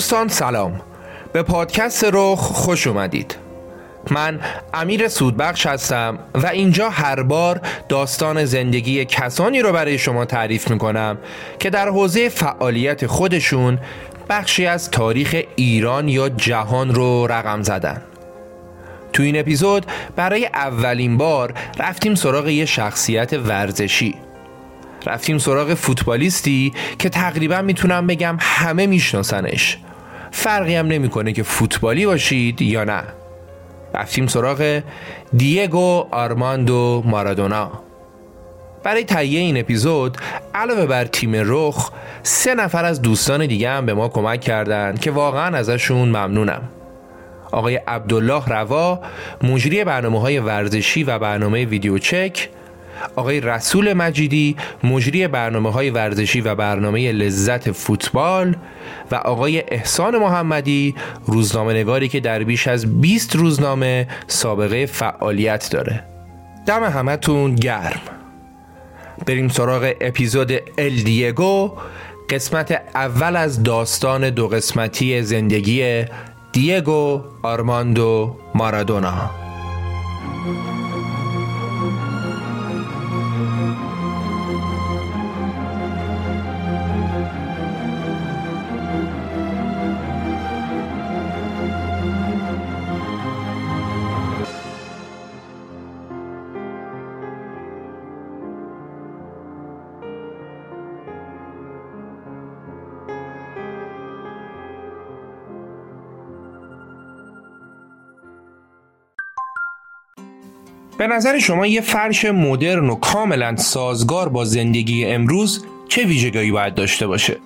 دوستان سلام. به پادکست رخ خوش اومدید. من امیر سودبخش هستم و اینجا هر بار داستان زندگی کسانی رو برای شما تعریف می‌کنم که در حوزه فعالیت خودشون بخشی از تاریخ ایران یا جهان رو رقم زدن. تو این اپیزود برای اولین بار رفتیم سراغ یه شخصیت ورزشی. رفتیم سراغ فوتبالیستی که تقریبا می‌تونم بگم همه میشناسنش. فرقی هم نمی‌کنه که فوتبالی باشید یا نه. رفتیم سراغ دیگو آرماندو مارادونا. برای تهیه این اپیزود علاوه بر تیم رخ سه نفر از دوستان دیگه هم به ما کمک کردند که واقعا ازشون ممنونم. آقای عبدالله روا مجری برنامه های ورزشی و برنامه ویدیو چک آقای رسول مجیدی مجری برنامه های ورزشی و برنامه لذت فوتبال و آقای احسان محمدی روزنامه نگاری که در بیش از 20 روزنامه سابقه فعالیت داره. دم همتون گرم. بریم سراغ اپیزود ال دیگو قسمت اول از داستان دو قسمتی زندگی دیگو آرماندو مارادونا. به نظر شما یه فرش مدرن و کاملا سازگار با زندگی امروز چه ویژگی باید داشته باشه؟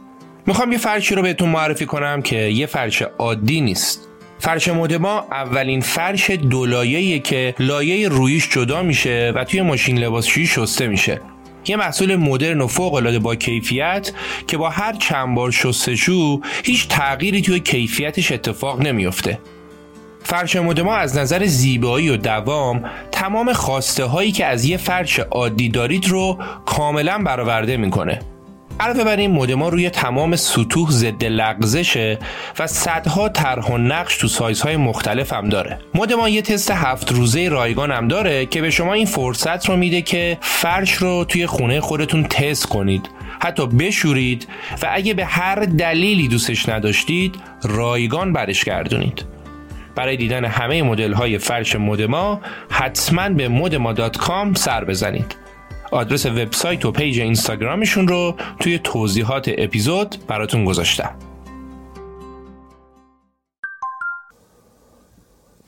می‌خوام یه فرشی رو بهتون معرفی کنم که یه فرش عادی نیست. فرش مدما اولین فرش دو که لایه رویش جدا میشه و توی ماشین لباسشویی شسته میشه. یه محصول مدرن و فوق العاده با کیفیت که با هر چند بار شستشو هیچ تغییری توی کیفیتش اتفاق نمیافته. فرش ما از نظر زیبایی و دوام تمام خواسته هایی که از یه فرش عادی دارید رو کاملا برآورده می‌کنه. علاوه بر این مدما روی تمام سطوح ضد لغزشه و صدها طرح و نقش تو سایزهای مختلف هم داره. مدما یه تست هفت روزه رایگان هم داره که به شما این فرصت رو میده که فرش رو توی خونه خودتون تست کنید. حتی بشورید و اگه به هر دلیلی دوستش نداشتید رایگان برش گردونید. برای دیدن همه مدل های فرش مدما حتما به مدما.com سر بزنید. آدرس وبسایت و پیج اینستاگرامشون رو توی توضیحات اپیزود براتون گذاشتم.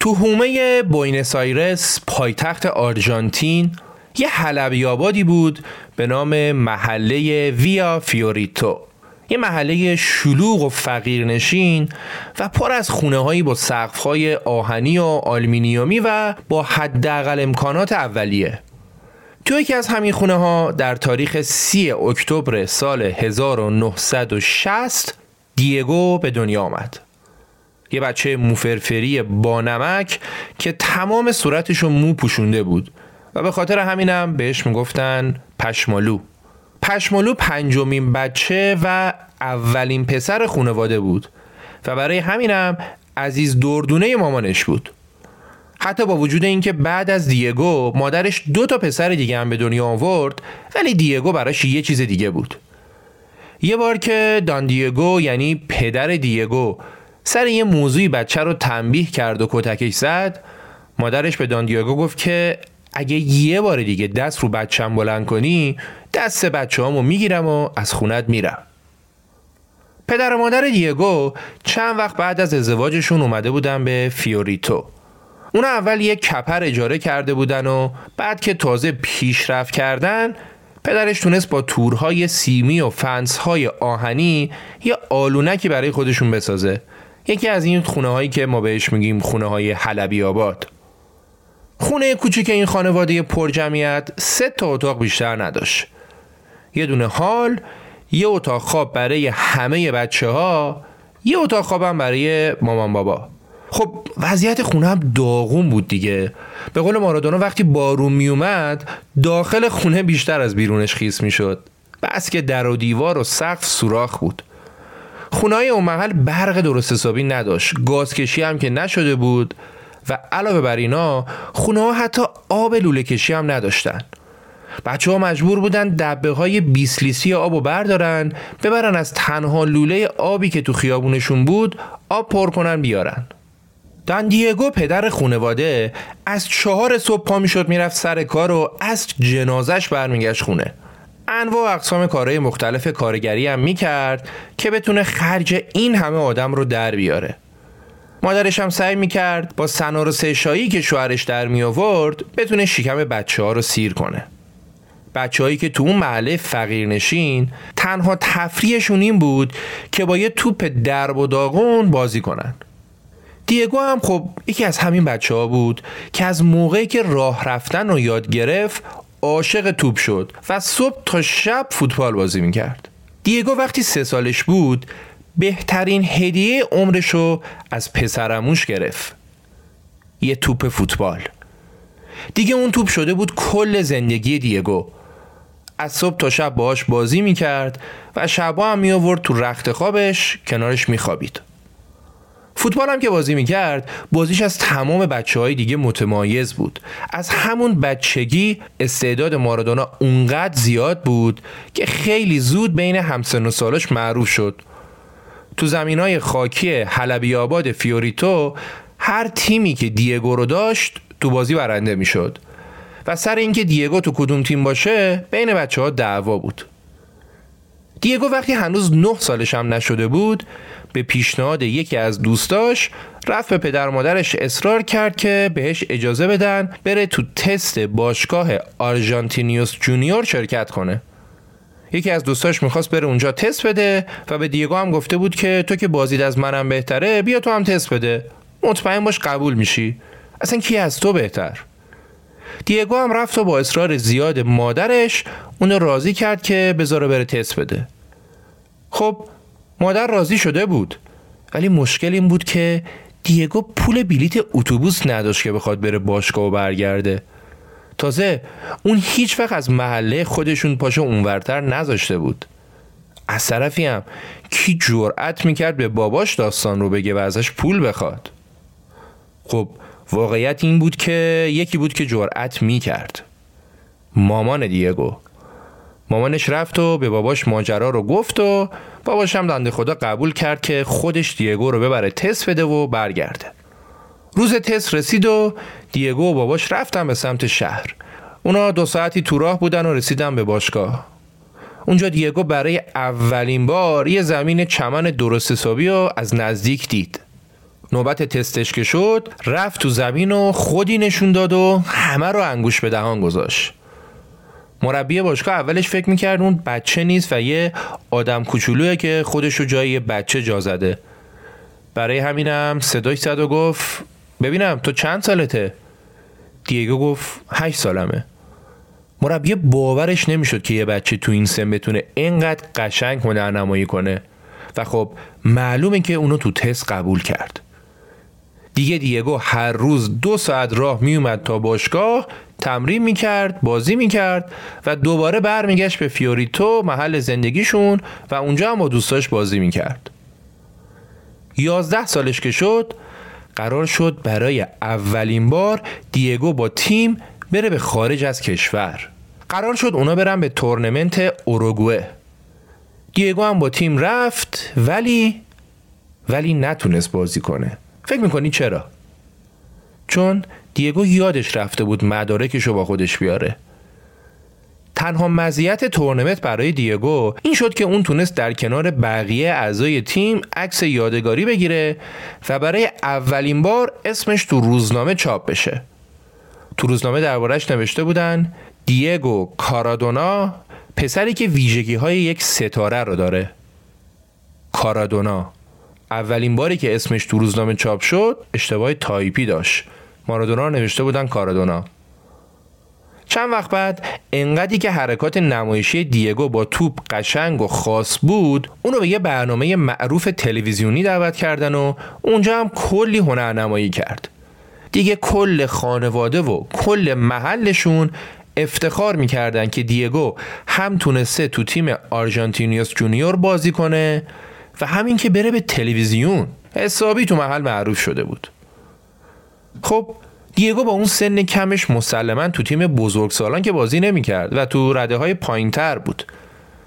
تو حومه بوینس آیرس پایتخت آرژانتین یه حلبی آبادی بود به نام محله ویا فیوریتو. یه محله شلوغ و فقیرنشین و پر از خونه هایی با سقف آهنی و آلمینیومی و با حداقل امکانات اولیه. تو یکی از همین خونه ها در تاریخ 3 اکتبر سال 1960 دیگو به دنیا آمد. یه بچه موفرفری با نمک که تمام صورتش رو مو پوشونده بود و به خاطر همینم بهش می‌گفتن پشمالو. پشمالو پنجمین بچه و اولین پسر خانواده بود و برای همینم عزیز دردونه مامانش بود. حتی با وجود اینکه بعد از دیگو مادرش دو تا پسر دیگه هم به دنیا آورد ولی دیگو براش یه چیز دیگه بود. یه بار که دان دیگو یعنی پدر دیگو سر یه موضوعی بچه رو تنبیه کرد و کتکش زد مادرش به دان دیگو گفت که اگه یه بار دیگه دست رو بچم بلند کنی دست بچه‌هامو می‌گیرم و از خونت میرم. پدر و مادر دیگو چند وقت بعد از ازدواجشون اومده بودن به فیوریتو. اون اول یه کپر اجاره کرده بودن و بعد که تازه پیشرفت کردن پدرش تونست با تورهای سیمی و فنسهای آهنی یه آلونکی برای خودشون بسازه. یکی از این خونه هایی که ما بهش میگیم خونه های حلبی آباد. خونه کوچیک این خانواده پر جمعیت سه تا اتاق بیشتر نداشت. یه دونه حال یه اتاق خواب برای همه بچه ها یه اتاق خوابم برای مامان بابا. خب وضعیت خونه هم داغون بود دیگه. به قول مارادونا وقتی بارون میومد داخل خونه بیشتر از بیرونش خیس می‌شد. بس که در و دیوار و سقف سوراخ بود. خونه های اون محل برق درست حسابی نداشت. گازکشی هم که نشده بود و علاوه بر اینا خونه ها حتی آب لوله کشی هم نداشتن. بچه ها مجبور بودن دبه های 20 لیسی آب و بردارن ببرن از تنها لوله آبی که تو خیابونشون بود آب پر کنن بیارن. دان دیگو پدر خونواده از چهار صبح پا می‌شد می‌رفت سر کار و از جنازش برمیگشت خونه. انواع اقسام کارهای مختلف کارگری هم می‌کرد که بتونه خرج این همه آدم رو در بیاره. مادرش هم سعی می‌کرد با سنار و سشایی که شوهرش در می آورد بتونه شکم بچه ها رو سیر کنه. بچههایی که تو اون محله فقیرنشین تنها تفریحشون این بود که با یه توپ درب و داغون بازی کنن. دیگو هم خب یکی از همین بچه ها بود که از موقعی که راه رفتن رو یاد گرفت عاشق توپ شد و صبح تا شب فوتبال بازی می‌کرد. دیگو وقتی سه سالش بود بهترین هدیه عمرش رو از پسرموش گرفت. یه توپ فوتبال. دیگه اون توپ شده بود کل زندگی دیگو. از صبح تا شب باهاش بازی می‌کرد و شبا هم می آورد تو رخت خوابش کنارش میخوابید. فوتبال هم که بازی می‌کرد بازیش از تمام بچه های دیگه متمایز بود. از همون بچگی استعداد مارادونا اونقدر زیاد بود که خیلی زود بین همسن و سالش معروف شد. تو زمین های خاکی حلبی آباد فیوریتو هر تیمی که دیگو رو داشت تو بازی برنده می‌شد. و سر اینکه دیگو تو کدوم تیم باشه بین بچه ها دعوا بود. دیگو وقتی هنوز نه سالش هم نشده بود به پیشنهاد یکی از دوستاش رفت به پدر مادرش اصرار کرد که بهش اجازه بدن بره تو تست باشگاه آرژانتینیوس جونیور شرکت کنه. یکی از دوستاش می‌خواست بره اونجا تست بده و به دیگو هم گفته بود که تو که بازیت از منم بهتره بیا تو هم تست بده. مطمئن باش قبول میشی. اصلا کی از تو بهتر؟ دیگو هم رفت و با اصرار زیاد مادرش اونو راضی کرد که بذاره بره تست بده. خب مادر راضی شده بود ولی مشکل این بود که دیگو پول بلیت اتوبوس نداشت که بخواد بره باشگاه و برگرده. تازه اون هیچ وقت از محله خودشون پاشو اونورتر نذاشته بود. از طرفی هم کی جرأت می‌کرد به باباش داستان رو بگه و ازش پول بخواد. خب واقعیت این بود که یکی بود که جرأت می‌کرد. مامان دیگو. مامانش رفت و به باباش ماجرا رو گفت و باباش هم دنده خدا قبول کرد که خودش دیگو رو ببره تست بده و برگرده. روز تست رسید و دیگو و باباش رفتن به سمت شهر. اونا دو ساعتی تو راه بودن و رسیدن به باشگاه. اونجا دیگو برای اولین بار یه زمین چمن درست حسابی رو از نزدیک دید. نوبت تستش که شد رفت تو زمین و خودی نشون داد و همه رو انگوش به دهان گذاشت. مربی باشگاه اولش فکر می‌کرد اون بچه نیست و یه آدم کوچولویه که خودش رو جای یه بچه جا زده. برای همینم صداش زد و گفت ببینم تو چند سالته؟ دیگو گفت هشت سالمه. مربی باورش نمی‌شد که یه بچه تو این سن بتونه اینقدر قشنگ هنرنمایی کنه. و خب معلومه که اونو تو تست قبول کرد. دیگه دیگو هر روز دو ساعت راه میومد تا باشگاه تمرین می‌کرد بازی می‌کرد و دوباره برمیگشت به فیوریتو محل زندگیشون و اونجا هم با دوستاش بازی می‌کرد. یازده سالش که شد قرار شد برای اولین بار دیگو با تیم بره به خارج از کشور. قرار شد اونا برن به تورنمنت اوروگوه دیگو هم با تیم رفت ولی ولی نتونست بازی کنه. فکر می‌کنی چرا؟ چون دیگو یادش رفته بود مدارکشو با خودش بیاره. تنها مزیت تورنمنت برای دیگو این شد که اون تونست در کنار بقیه اعضای تیم عکس یادگاری بگیره و برای اولین بار اسمش تو روزنامه چاپ بشه. تو روزنامه دربارش نوشته بودن دیگو کارادونا پسری که ویژگی های یک ستاره رو داره. کارادونا. اولین باری که اسمش تو روزنامه چاپ شد اشتباه تایپی داشت. مارادونا نوشته بودن کارادونا. چند وقت بعد انقدری که حرکات نمایشی دیگو با توپ قشنگ و خاص بود اونو به یه برنامه معروف تلویزیونی دعوت کردن و اونجا هم کلی هنرنمایی کرد. دیگه کل خانواده و کل محلشون افتخار می‌کردن که دیگو هم تونسته تو تیم آرژانتینیوس جونیور بازی کنه و هم اینکه بره به تلویزیون. حسابی تو محل معروف شده بود. خب دیگو با اون سن کمش مسلما تو تیم بزرگسالان که بازی نمی‌کرد و تو رده های پایین تر بود.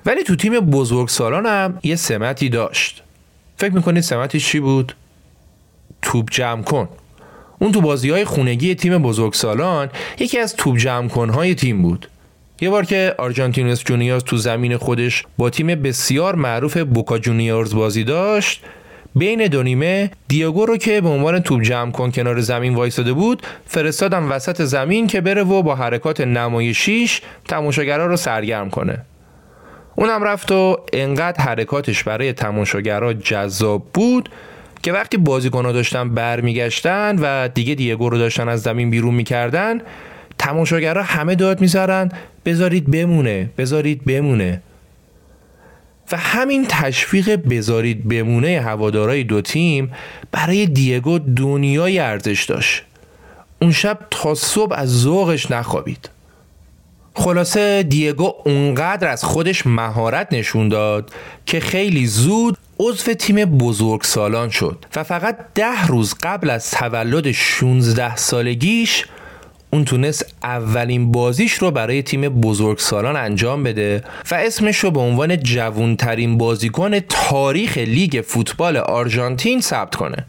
ولی تو تیم بزرگسالان هم یه سمتی داشت. فکر می‌کنید سمتش چی بود؟ توپ جمع کن. اون تو بازی های خونگی تیم بزرگسالان یکی از توپ جمع های تیم بود. یه بار که آرژانتینوس جونیورز تو زمین خودش با تیم بسیار معروف بوکا جونیورز بازی داشت بین دو نیمه دیاگو رو که به عنوان توپ جمع کن کنار زمین وایساده بود فرستادم وسط زمین که بره و با حرکات نمایشیش تماشاگرها رو سرگرم کنه. اونم رفت و انقدر حرکاتش برای تماشاگرها جذاب بود که وقتی بازیکنها داشتن برمیگشتن و دیگه دیگو رو داشتن از زمین بیرون می‌کردن تماشاگرها همه داد می‌ذارن بذارید بمونه بذارید بمونه. و همین تشویق بذارید بمونه هوادارای دو تیم برای دیگو دنیای ارزش داشت. اون شب تا صبح از ذوقش نخوابید. خلاصه دیگو اونقدر از خودش مهارت نشون داد که خیلی زود عضو تیم بزرگ سالان شد و فقط ده روز قبل از تولد 16 سالگیش اون تونست اولین بازیش رو برای تیم بزرگسالان انجام بده و اسمش رو به عنوان جوونترین بازیکن تاریخ لیگ فوتبال آرژانتین ثبت کنه.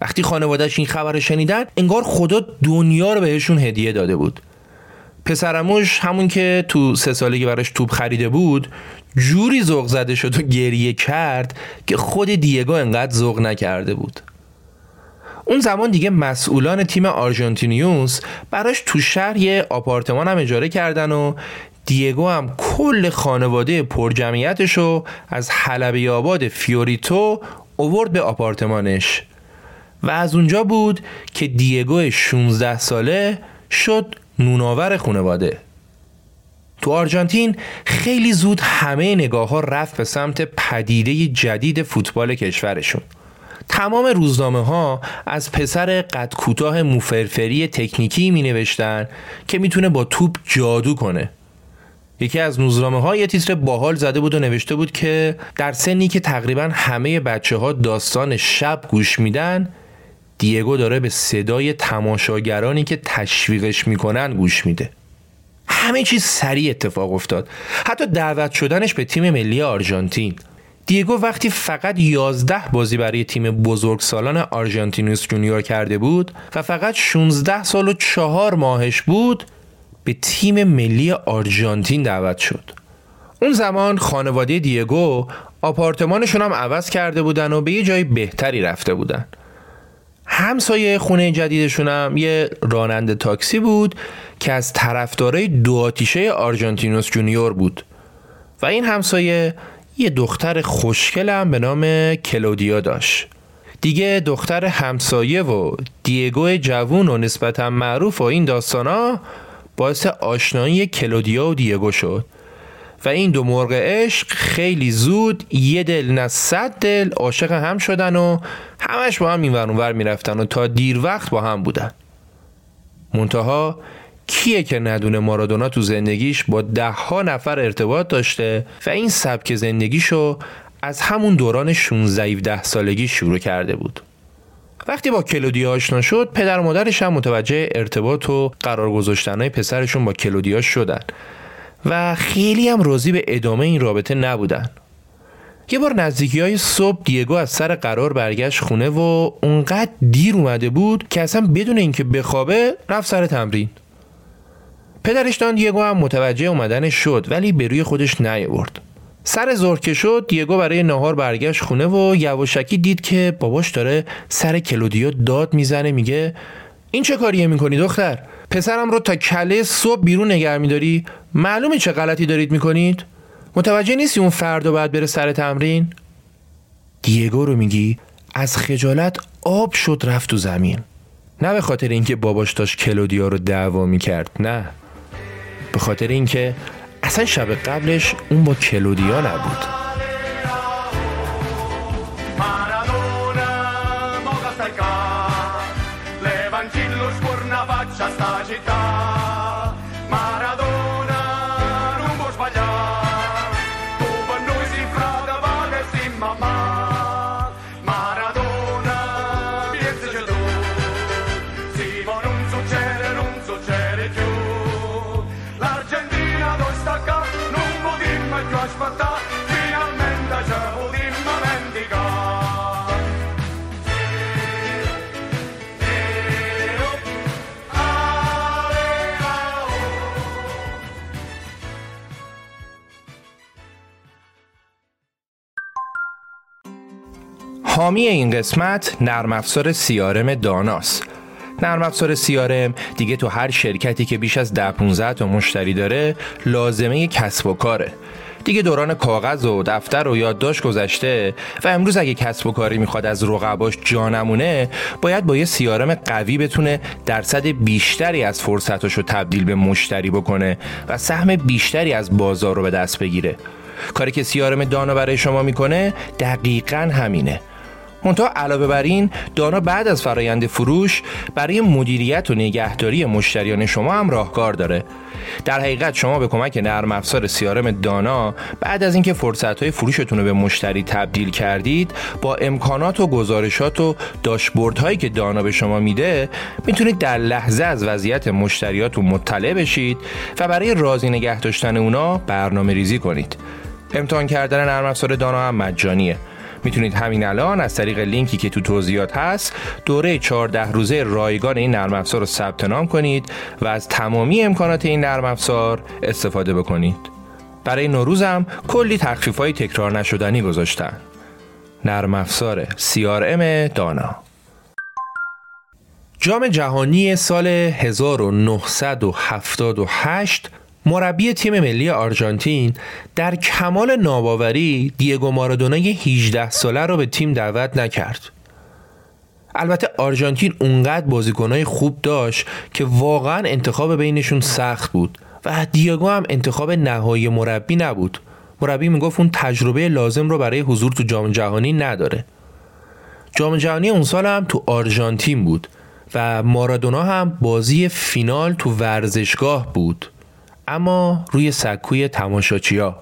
وقتی خانوادهش این خبر رو شنیدن انگار خدا دنیا رو بهشون هدیه داده بود. پسرموش همون که تو سه سالگی براش توپ خریده بود جوری ذوق زده شد و گریه کرد که خود دیگو انقدر ذوق نکرده بود. اون زمان دیگه مسئولان تیم آرژانتینیوس براش تو شهر یه آپارتمان هم اجاره کردن و دیگو هم کل خانواده پرجمعیتش از حلبی آباد فیوریتو اوورد به آپارتمانش. و از اونجا بود که دیگو 16 ساله شد نون‌آور خانواده. تو آرژانتین خیلی زود همه نگاه ها رفت به سمت پدیده جدید فوتبال کشورشون. تمام روزنامه ها از پسر قد کوتاه موفرفری تکنیکی می نوشتن که می‌تونه با توپ جادو کنه. یکی از روزنامه ها یه تیتر باحال زده بود و نوشته بود که در سنی که تقریبا همه بچه ها داستان شب گوش میدن دیگو داره به صدای تماشاگرانی که تشویقش می‌کنن گوش میده. همه چیز سریع اتفاق افتاد. حتی دعوت شدنش به تیم ملی آرژانتین. دیگو وقتی فقط 11 بازی برای تیم بزرگ سالان آرژانتینوس جونیور کرده بود و فقط 16 سال و 4 ماهش بود به تیم ملی آرژانتین دعوت شد. اون زمان خانواده دیگو آپارتمانشون هم عوض کرده بودن و به یه جای بهتری رفته بودن. همسایه خونه جدیدشون هم یه راننده تاکسی بود که از طرفدارای دو آتیشه آرژانتینوس جونیور بود. و این همسایه یه دختر خوشگل هم به نام کلودیا داشت. دیگه دختر همسایه و دیگو جوون و نسبتا معروف و این داستانا باعث آشنایی کلودیا و دیگو شد. و این دو مرغ عشق خیلی زود یه دل نه صد دل عاشق هم شدن و همش با هم این ور می‌رفتن و تا دیر وقت با هم بودن. منتها کیه که ندونه مارادونا تو زندگیش با ده ها نفر ارتباط داشته و این سبک زندگیشو از همون دوران 16 ده سالگی شروع کرده بود. وقتی با کلودیا آشنا شد پدر و مادرش هم متوجه ارتباط و قرار گذاشتنهای پسرشون با کلودیا شدن و خیلی هم راضی به ادامه این رابطه نبودن. یه بار نزدیکی های صبح دیگو از سر قرار برگشت خونه و اونقدر دیر اومده بود که اصلا بدون اینکه بخوابه رفت سر تمرین. پدرش دان دیگو هم متوجه اومدنش شد ولی به روی خودش نیاورد. سر زور که شد دیگو برای نهار برگشت خونه و یواشکی دید که باباش داره سر کلودیو داد می‌زنه میگه این چه کاریه می‌کنی دختر؟ پسرم رو تا کله صبح بیرون نگر میداری؟ معلومه چه غلطی دارید می‌کنید؟ متوجه نیستی اون فردا باید بره سر تمرین؟ دیگو رو میگی از خجالت آب شد رفت تو زمین. نه به خاطر اینکه باباش داشت کلودیا رو دعوا می‌کرد نه. به خاطر اینکه اصلا شب قبلش اون با کلودیا نبود. حامی این قسمت نرم افزار سیارم داناست. نرم افزار سیارم دیگه تو هر شرکتی که بیش از ده 15 تا مشتری داره لازمه کسب و کاره. دیگه دوران کاغذ و دفتر و یادداشت گذشته و امروز اگه کسب و کاری می‌خواد از رقباش جانمونه باید با یه سیارم قوی بتونه درصد بیشتری از فرصتاشو تبدیل به مشتری بکنه و سهم بیشتری از بازار رو به دست بگیره. کاری که سیارم دانا برای شما می‌کنه دقیقا همینه. منتها علاوه بر این دانا بعد از فرایند فروش برای مدیریت و نگهداری مشتریان شما هم راهکار داره. در حقیقت شما به کمک نرم افزار سیارم دانا بعد از اینکه فرصت های فروشتون رو به مشتری تبدیل کردید با امکانات و گزارشات و داشبورد هایی که دانا به شما میده می‌تونید در لحظه از وضعیت مشتریاتون مطلع بشید و برای راضی نگه داشتن اونا برنامه ریزی کنید. امتحان کردن نرم افزار دانا هم مجانیه. می‌تونید همین الان از طریق لینکی که تو توضیحات هست دوره 14 روزه رایگان این نرم افزار رو ثبت نام کنید و از تمامی امکانات این نرم افزار استفاده بکنید. برای نوروزم کلی تخفیف های تکرار نشدنی گذاشتن. نرم افزار CRM دانا جام جهانی سال 1978 مربی تیم ملی آرژانتین در کمال ناباوری دیگو مارادونای 18 ساله رو به تیم دعوت نکرد. البته آرژانتین اونقدر بازیکنهای خوب داشت که واقعا انتخاب بینشون سخت بود و دیگو هم انتخاب نهایی مربی نبود. مربی می‌گفت اون تجربه لازم رو برای حضور تو جام جهانی نداره. جام جهانی اون سال هم تو آرژانتین بود و مارادونا هم بازی فینال تو ورزشگاه بود. اما روی سکوی تماشاچیا.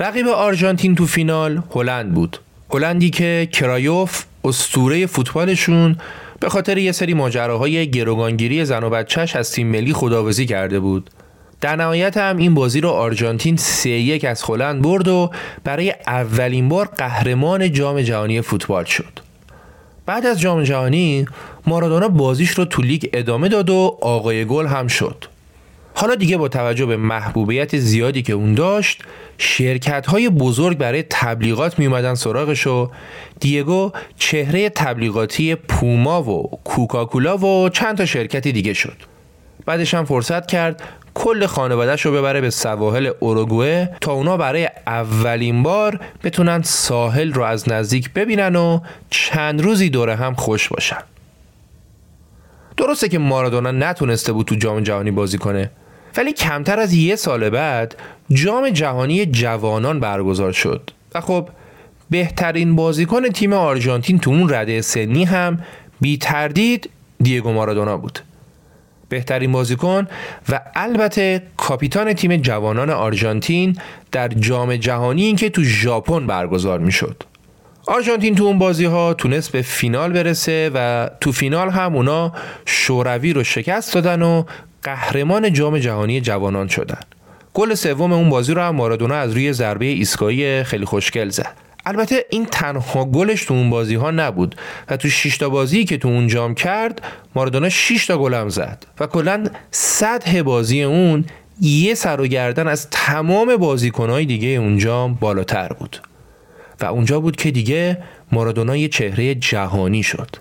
رقیب آرژانتین تو فینال هلند بود. هلندی که کرایوف استوره فوتبالشون به خاطر یه سری ماجراهای گروگانگیری زن و بچهش از تیم ملی خداوزی کرده بود. در نهایت هم این بازی رو آرژانتین سه یک از هلند برد و برای اولین بار قهرمان جام جهانی فوتبال شد. بعد از جام جهانی مارادونا بازیش رو تو لیگ ادامه داد و آقای گل هم شد. حالا دیگه با توجه به محبوبیت زیادی که اون داشت شرکت های بزرگ برای تبلیغات می اومدن سراغش و دیگو چهره تبلیغاتی پوما و کوکاکولا و چند تا شرکتی دیگه شد. بعدش هم فرصت کرد کل خانوادهش رو ببره به سواحل اوروگوئه تا اونا برای اولین بار بتونن ساحل رو از نزدیک ببینن و چند روزی دوره هم خوش باشن. درسته که مارادونا نتونسته بود تو جام جهانی بازی کنه. ولی کمتر از یه سال بعد جام جهانی جوانان برگزار شد و خب بهترین بازیکن تیم آرژانتین تو اون رده سنی هم بی تردید دیگو مارادونا بود بهترین بازیکن و البته کاپیتان تیم جوانان آرژانتین در جام جهانی که تو ژاپن برگزار می‌شد. آرژانتین تو اون بازی ها تونست به فینال برسه و تو فینال هم اونا شوروی رو شکست دادن و قهرمان جام جهانی جوانان شدن. گل سوم اون بازی رو هم مارادونا از روی ضربه ایستگاهی خیلی خوشگل زد. البته این تنها گلش تو اون بازی ها نبود و تو 6 تا بازی که تو اون جام کرد مارادونا 6 تا گل هم زد و کلا سطح بازی اون یه سر و گردن از تمام بازیکنهای دیگه اون جام بالاتر بود و اونجا بود که دیگه مارادونا یه چهره جهانی شد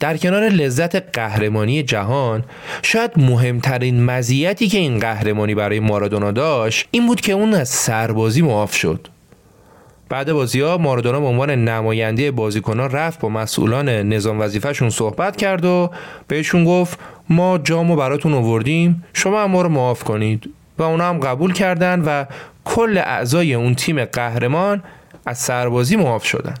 در کنار لذت قهرمانی جهان شاید مهمترین مزیتی که این قهرمانی برای مارادونا داشت این بود که اون از سربازی معاف شد. بعد بازی ها مارادونا به عنوان نماینده بازیکنان رفت با مسئولان نظام وظیفهشون صحبت کرد و بهشون گفت ما جامو براتون آوردیم شما هم ما رو معاف کنید. و اونا هم قبول کردن و کل اعضای اون تیم قهرمان از سربازی معاف شدن.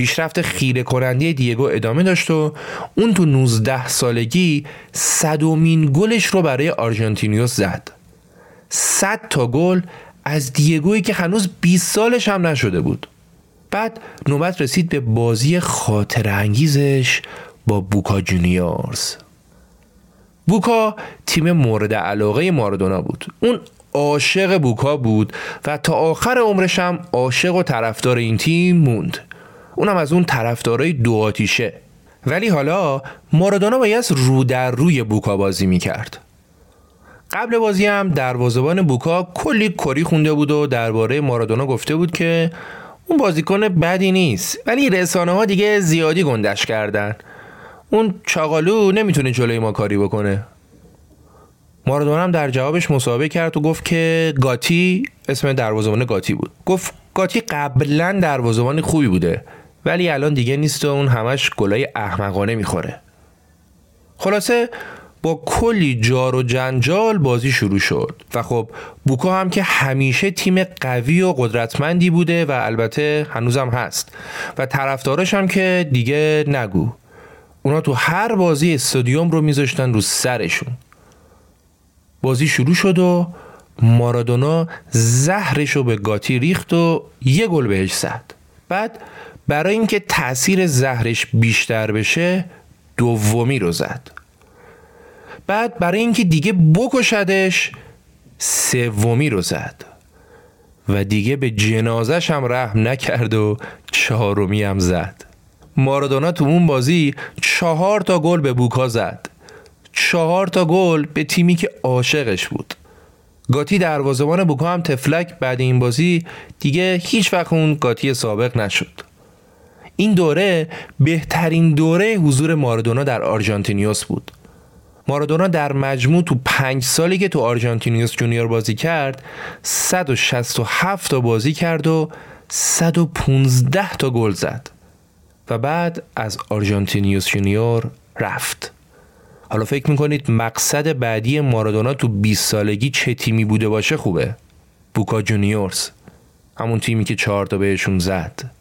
پیشرفت خیره کننده دیگو ادامه داشت و اون تو 19 سالگی صدومین گلش رو برای آرژانتینیوس زد. 100 تا گل از دیگویی که هنوز 20 سالش هم نشده بود. بعد نوبت رسید به بازی خاطر انگیزش با بوکا جونیورز. بوکا تیم مورد علاقه مارادونا بود. اون عاشق بوکا بود و تا آخر عمرش هم عاشق و طرفدار این تیم موند. اونم از اون طرفدارای دو آتیشه. ولی حالا مارادونا باید رو در روی بوکا بازی می‌کرد. قبل بازی هم دروازه‌بان بوکا کلی کری خونده بود و درباره مارادونا گفته بود که اون بازیکن بدی نیست ولی رسانه ها دیگه زیادی گندش کردن. اون چاقالو نمی‌تونه جلوی ما کاری بکنه. مارادونا هم در جوابش مصاحبه کرد و گفت که گاتی اسم دروازه‌بان گاتی بود. گفت گاتی قبلا دروازه‌بان خوبی بوده. ولی الان دیگه نیست و اون همش گلای احمقانه می‌خوره. خلاصه با کلی جار و جنجال بازی شروع شد و خب بوکا هم که همیشه تیم قوی و قدرتمندی بوده و البته هنوزم هست. و طرفدارش هم که دیگه نگو. اونا تو هر بازی استادیوم رو میذاشتن رو سرشون. بازی شروع شد و مارادونا زهرش رو به گاتی ریخت و یه گل بهش زد. بعد برای اینکه تاثیر زهرش بیشتر بشه دومی رو زد. بعد برای اینکه دیگه بکشدش سومی رو زد. و دیگه به جنازش هم رحم نکرد و چهارمی هم زد. مارادونا تو اون بازی چهار تا گل به بوکا زد. چهار تا گل به تیمی که عاشقش بود. گاتی دروازه‌بان بوکا هم تفلک بعد این بازی دیگه هیچ وقت اون گاتی سابق نشد. این دوره بهترین دوره حضور مارادونا در آرژانتینیوس بود. مارادونا در مجموع تو پنج سالی که تو آرژانتینیوس جونیور بازی کرد 167 تا بازی کرد و 115 تا گل زد و بعد از آرژانتینیوس جونیور رفت. حالا فکر می‌کنید مقصد بعدی مارادونا تو 20 سالگی چه تیمی بوده باشه خوبه؟ بوکا جونیورز همون تیمی که چهار تا بهشون زد.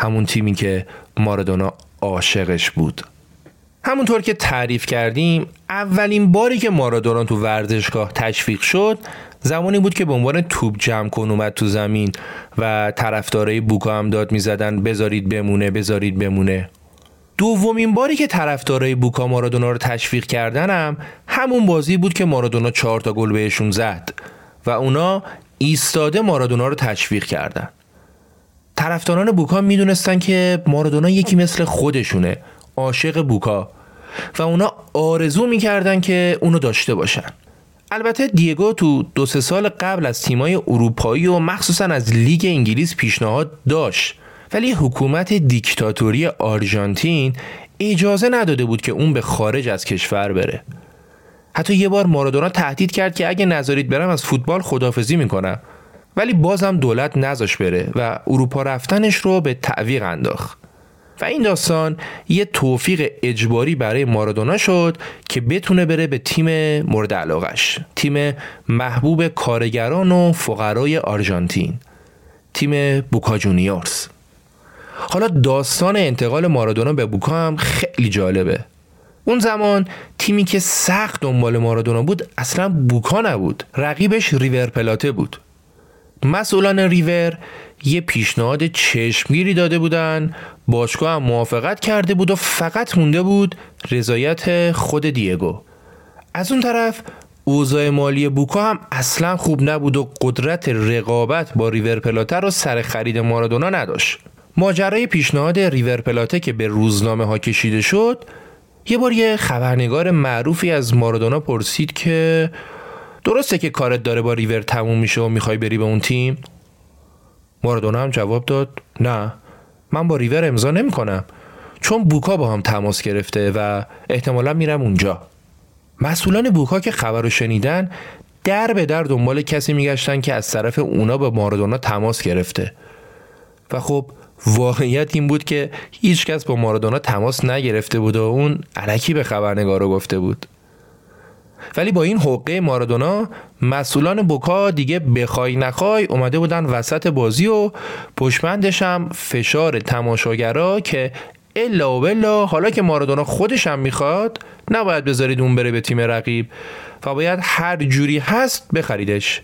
همون تیمی که مارادونا عاشقش بود. همونطور که تعریف کردیم اولین باری که مارادونا تو ورزشگاه تشویق شد زمانی بود که به عنوان توپ جمع کن اومد تو زمین و طرفدارای بوکا هم داد می‌زدن بذارید بمونه بذارید بمونه. دومین باری که طرفدارای بوکا مارادونا رو تشویق کردنم همون بازی بود که مارادونا چهار تا گل بهشون زد و اونا ایستاده مارادونا رو تشویق کردن. طرفداران بوکا می‌دونستن که مارادونا یکی مثل خودشونه عاشق بوکا. و اونا آرزو می‌کردن که اونو داشته باشن. البته دیگو تو دو سه سال قبل از تیمای اروپایی و مخصوصا از لیگ انگلیس پیشنهاد داشت. ولی حکومت دیکتاتوری آرژانتین اجازه نداده بود که اون به خارج از کشور بره. حتی یه بار مارادونا تهدید کرد که اگه نذارید برم از فوتبال خدافزی می‌کنم. ولی بازم دولت نذاش بره و اروپا رفتنش رو به تعویق انداخت. و این داستان یه توفیق اجباری برای مارادونا شد که بتونه بره به تیم مورد علاقش تیم محبوب کارگران و فقرای آرژانتین تیم بوکا جونیورز. حالا داستان انتقال مارادونا به بوکا هم خیلی جالبه. اون زمان تیمی که سخت دنبال مارادونا بود اصلا بوکا نبود رقیبش ریور پلاته بود. مسئولان ریور یه پیشنهاد چشمگیری داده بودن. باشگاه هم موافقت کرده بود و فقط مونده بود رضایت خود دیگو. از اون طرف اوضاع مالی بوکا هم اصلا خوب نبود و قدرت رقابت با ریور پلاته رو سر خرید مارادونا نداشت. ماجرای پیشنهاد ریور پلاته که به روزنامه ها کشیده شد یه بار یه خبرنگار معروفی از مارادونا پرسید که درسته که کارت داره با ریور تموم میشه و می‌خوای بری به اون تیم؟ مارادونا هم جواب داد نه. من با ریور امضا نمی کنم چون بوکا با هم تماس گرفته و احتمالا میرم اونجا. مسئولان بوکا که خبر رو شنیدن در به در دنبال کسی میگشتن که از طرف اونا به مارادونا تماس گرفته. و خب واقعیت این بود که هیچکس با مارادونا تماس نگرفته بود و اون علکی به خبرنگارو گفته بود. ولی با این حقه مارادونا مسئولان بوکا دیگه بخوای نخوای اومده بودن وسط بازی و پشمندش هم فشار تماشاگرا که الا و بلا حالا که مارادونا خودش هم می‌خواد نباید بذارید اون بره به تیم رقیب. و باید هر جوری هست بخریدش.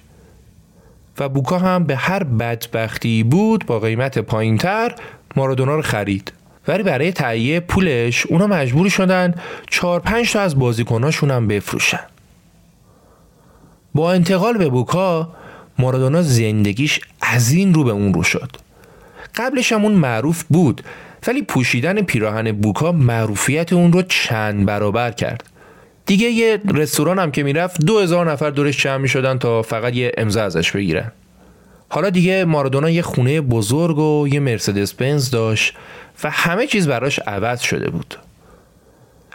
و بوکا هم به هر بدبختی بود با قیمت پایینتر مارادونا رو خرید. ولی برای تهیه پولش اونا مجبور شدن چهار پنج تا از بازیکناشون هم بفروشن. با انتقال به بوکا مارادونا زندگیش از این رو به اون رو شد. قبلش هم اون معروف بود ولی پوشیدن پیراهن بوکا معروفیت اون رو چند برابر کرد. دیگه یه رستوران هم که می‌رفت دو هزار نفر دورش جمع می شدن تا فقط یه امضا ازش بگیرن. حالا دیگه مارادونا یه خونه بزرگ و یه مرسدس بنز داشت و همه چیز براش عوض شده بود.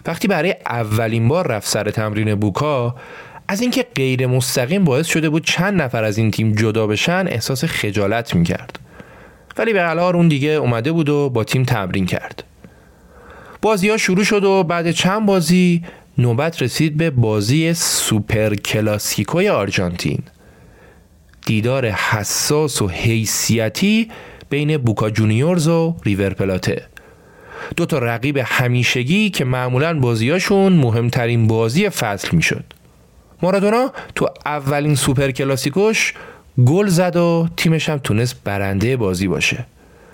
وقتی برای اولین بار رفت سر تمرین بوکا از اینکه غیر مستقیم باعث شده بود چند نفر از این تیم جدا بشن احساس خجالت می‌کرد. ولی به حال اون دیگه اومده بود و با تیم تمرین کرد. بازی ها شروع شد و بعد چند بازی نوبت رسید به بازی سوپر کلاسیکوی آرژانتین. دیدار حساس و حیثیتی بین بوکا جونیورز و ریور پلاته. دو تا رقیب همیشگی که معمولا بازیاشون مهمترین بازی فصل می‌شد. مارادونا تو اولین سوپر کلاسیکوش گل زد و تیمش هم تونست برنده بازی باشه.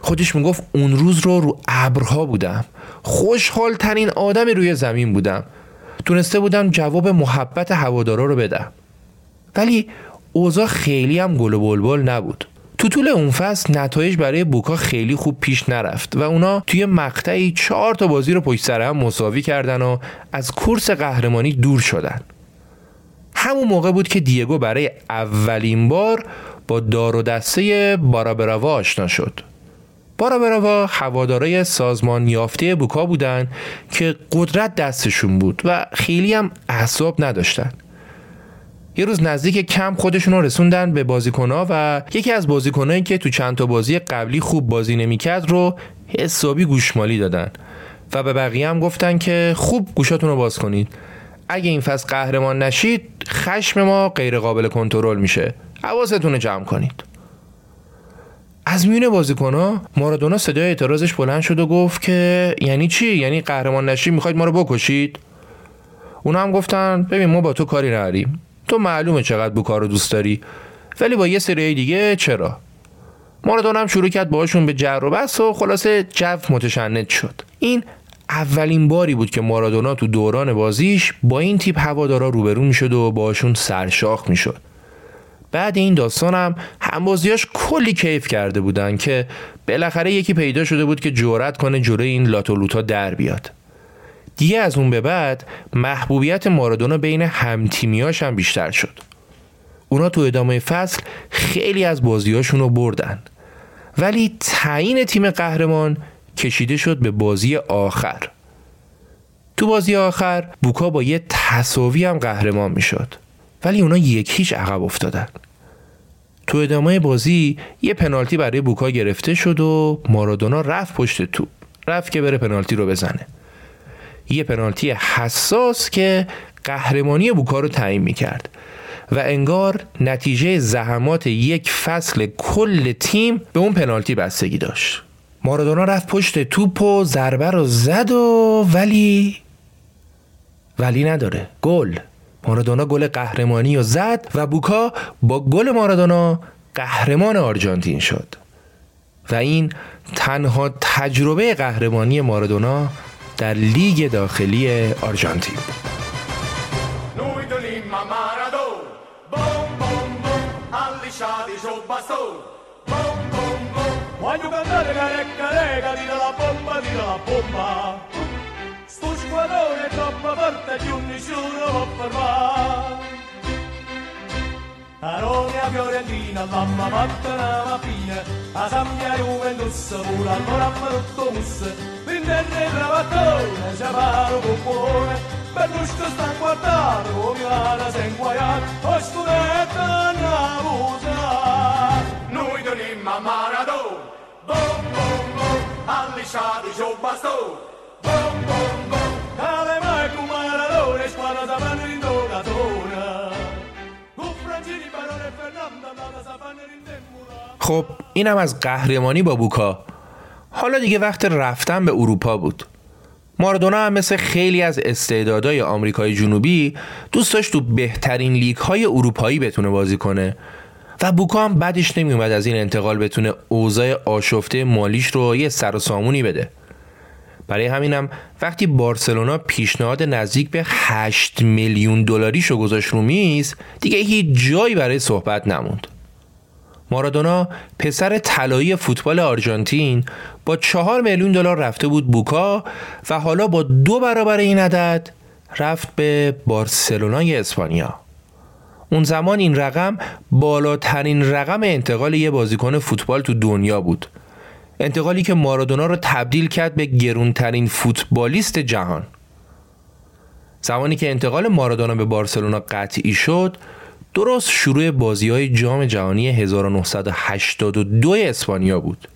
خودش می‌گفت اون روز رو رو ابرها بودم. خوشحال ترین آدمی روی زمین بودم. تونسته بودم جواب محبت هوادارا رو بدم. ولی اوضاع خیلی هم گل و بلبل نبود. تو طول اون فصل نتایج برای بوکا خیلی خوب پیش نرفت و اونا توی مقطعی چهار تا بازی رو پشت سر هم مساوی کردن و از کورس قهرمانی دور شدن. همون موقع بود که دیگو برای اولین بار با دار و دسته بارابراوا آشنا شد. بارابراوا هوادارای سازمان یافته بوکا بودن که قدرت دستشون بود و خیلی هم احساب نداشتن. یه روز نزدیک کم خودشون رو رسوندن به بازیکنها و یکی از بازیکنایی که تو چند تا بازی قبلی خوب بازی نمی‌کرد رو حسابی گوشمالی دادن و به بقیه هم گفتن که خوب گوشاتون رو باز کنید. اگه این فصل قهرمان نشید خشم ما غیر قابل کنترل میشه. حواستون رو جمع کنید. از میون بازیکنها مارادونا صدای اعتراضش بلند شد و گفت که یعنی چی؟ یعنی قهرمان نشید می‌خواید ما رو بکشید؟ اونا هم گفتن ببین ما با تو کاری نداریم. تو معلومه چقدر بو کار رو دوست داری. ولی با یه سری دیگه چرا؟ مارادونا هم شروع کرد باشون به جر و بس و خلاصه جو متشنج شد. این اولین باری بود که مارادونا تو دوران بازیش با این تیپ هوادارا روبرو می‌شد و باشون سرشاخ می‌شد. بعد این داستانم هم بازیاش کلی کیف کرده بودن که بالاخره یکی پیدا شده بود که جورت کنه جلوی این لاتولوتا در بیاد. دیگه از اون به بعد محبوبیت مارادونا بین همتیمیاش هم بیشتر شد. اونا تو ادامه فصل خیلی از بازیاشون رو بردن. ولی تعیین تیم قهرمان کشیده شد به بازی آخر. تو بازی آخر بوکا با یه تصاوی هم قهرمان می‌شد. ولی اونا یکیش عقب افتادن. تو ادامه بازی یه پنالتی برای بوکا گرفته شد و مارادونا رفت پشت توپ. رفت که بره پنالتی رو بزنه. یه پنالتی حساس که قهرمانی بوکا رو تعیین می‌کرد. و انگار نتیجه زحمات یک فصل کل تیم به اون پنالتی بستگی داشت. مارادونا رفت پشت توپ و ضربه رو زد و ولی ولی نداره. گل. مارادونا گل قهرمانی رو زد و بوکا با گل مارادونا قهرمان آرژانتین شد. و این تنها تجربه قهرمانی مارادونا در لیگ داخلی آرژانتین Voglio cantare carecca lega, tira la bomba, tira la bomba. Sto squadrone è troppo forte, più nessuno può fermare. Arone a Fiorentina, mamma fatta una mappina, a San Via Juventus, pure allora moramma tutto musse, vendere il ravattone, c'è paro con buone, per l'uscio sta a guardando, come la sei guaiato, o studetta una musa. Noi donim a Maradona, bom bom bom, allisciati giù bastone, bom bom bom, cale mai con Maradona, squadra da mano in donatore. خب اینم از قهرمانی با بوکا. حالا دیگه وقت رفتن به اروپا بود. مارادونا هم مثل خیلی از استعدادهای آمریکای جنوبی دوست داشت تو بهترین لیگ های اروپایی بتونه بازی کنه. و بوکا هم بعدش نمیومد از این انتقال بتونه اوضاع آشفته مالیش رو یه سر و سامونی بده. برای همینم وقتی بارسلونا پیشنهاد نزدیک به 8 میلیون دلاریشو گذاشت رو میز دیگه هیچ جایی برای صحبت نموند. مارادونا پسر طلایی فوتبال آرژانتین با چهار میلیون دلار رفته بود بوکا و حالا با دو برابر این عدد رفت به بارسلونای اسپانیا. اون زمان این رقم بالاترین رقم انتقال یه بازیکن فوتبال تو دنیا بود. انتقالی که مارادونا رو تبدیل کرد به گرونترین فوتبالیست جهان. زمانی که انتقال مارادونا به بارسلونا قطعی شد درست شروع بازی های جام جهانی 1982 اسپانیا بود.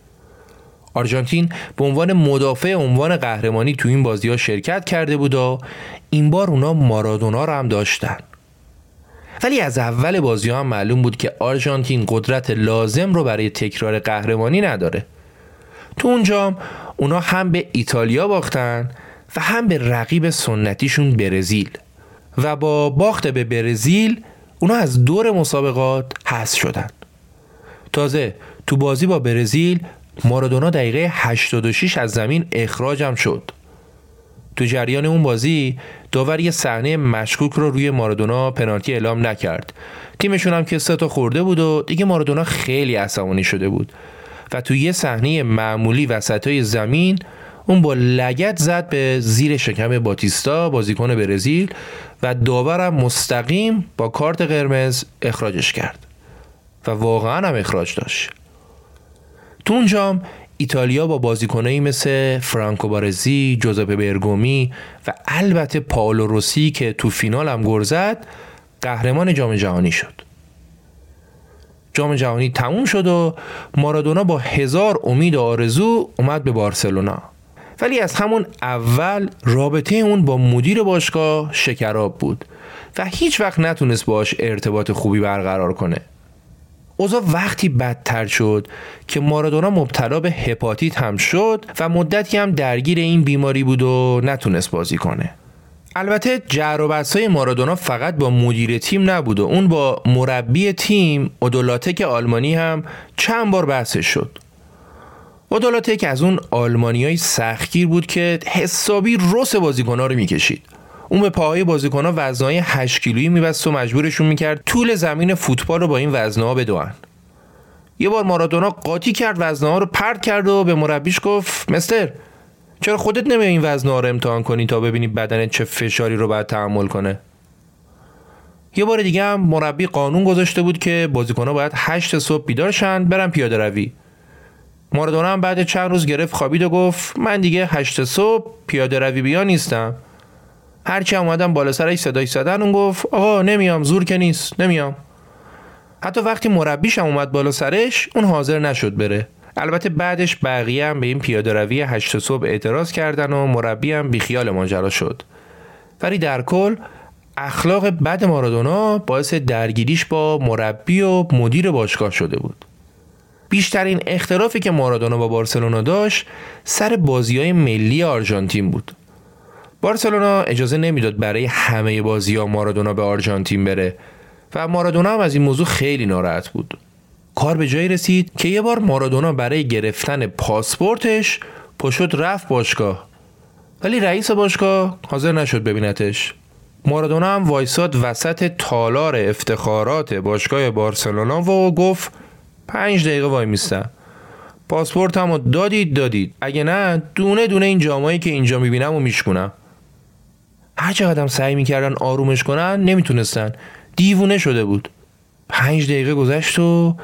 آرژانتین به عنوان مدافع عنوان قهرمانی تو این بازی ها شرکت کرده بود و این بار اونا مارادونا رو هم داشتن. ولی از اول بازی هم معلوم بود که آرژانتین قدرت لازم رو برای تکرار قهرمانی نداره. تو اونجا اونا هم به ایتالیا باختن و هم به رقیب سنتیشون برزیل و با باخت به برزیل اونا از دور مسابقات حذف شدن. تازه تو بازی با برزیل مارادونا دقیقه 86 از زمین اخراجم شد. تو جریان اون بازی داور یه صحنه مشکوک رو روی مارادونا پنالتی اعلام نکرد. تیمشون هم که سه خورده بود و دیگه مارادونا خیلی عصبانی شده بود. و تو یه صحنه معمولی وسطای زمین اون با لگت زد به زیر شکم باتیستا بازیکن برزیل و داورم مستقیم با کارت قرمز اخراجش کرد و واقعا هم اخراج داشت تو اونجام ایتالیا با بازیکنایی مثل فرانکو بارزی، جوزپه برگومی و البته پاولو روسی که تو فینال هم گل زد قهرمان جام جهانی شد. جام جهانی تموم شد و مارادونا با هزار امید و آرزو اومد به بارسلونا. ولی از همون اول رابطه اون با مدیر باشگاه شکراب بود و هیچ وقت نتونست باش ارتباط خوبی برقرار کنه. اوضاع وقتی بدتر شد که مارادونا مبتلا به هپاتیت هم شد و مدتی هم درگیر این بیماری بود و نتونست بازی کنه البته جر و مارادونا فقط با مدیر تیم نبود و اون با مربی تیم اودولاتک آلمانی هم چند بار بحثش شد. اودولاتک از اون آلمانی های سختگیر بود که حسابی رس بازیکنها رو می‌کشید. اون به پاهای بازیکن‌ها وزنهای 8 کیلویی میبست و مجبورشون می‌کرد طول زمین فوتبال رو با این وزنها بدوان یه بار مارادونا قاطی کرد وزنها رو پرت کرد و به مربیش گفت مستر چرا خودت نمی این وزن رو امتحان کنی تا ببینی بدنت چه فشاری رو باید تحمل کنه؟ یه بار دیگه هم مربی قانون گذاشته بود که بازیکنها باید هشت صبح بیدار شن برن پیاده روی. مارادونا هم بعد چند روز گرفت خوابید و گفت من دیگه هشت صبح پیاده روی بیا نیستم. هرچی اومدم بالا سرش صدای زدن اون گفت آقا نمیام زور که نیست نمیام. حتی وقتی مربیش هم اومد بالا سرش اون حاضر نشد بره. البته بعدش بقیه هم به این پیاده روی هشت صبح اعتراض کردن و مربی هم بیخیال ماجرا شد. ولی در کل اخلاق بد مارادونا باعث درگیریش با مربی و مدیر باشگاه شده بود. بیشترین اختلافی که مارادونا با بارسلونا داشت سر بازی های ملی آرژانتین بود. بارسلونا اجازه نمی‌داد برای همه بازی ها مارادونا به آرژانتین بره و مارادونا هم از این موضوع خیلی ناراحت بود. کار به جایی رسید که یه بار مارادونا برای گرفتن پاسپورتش پشت رفت باشگاه. ولی رئیس باشگاه حاضر نشد ببینتش. مارادونا هم وایساد وسط تالار افتخارات باشگاه بارسلونا و گفت پنج دقیقه وای میستم پاسپورت هم دادید دادید. اگه نه دونه دونه این جامایی که اینجا می‌بینم و میشکنم هر چقدر سعی می‌کردن آرومش کنن نمی‌تونستن. دیوونه شده بود. پنج دقیقه گذشت و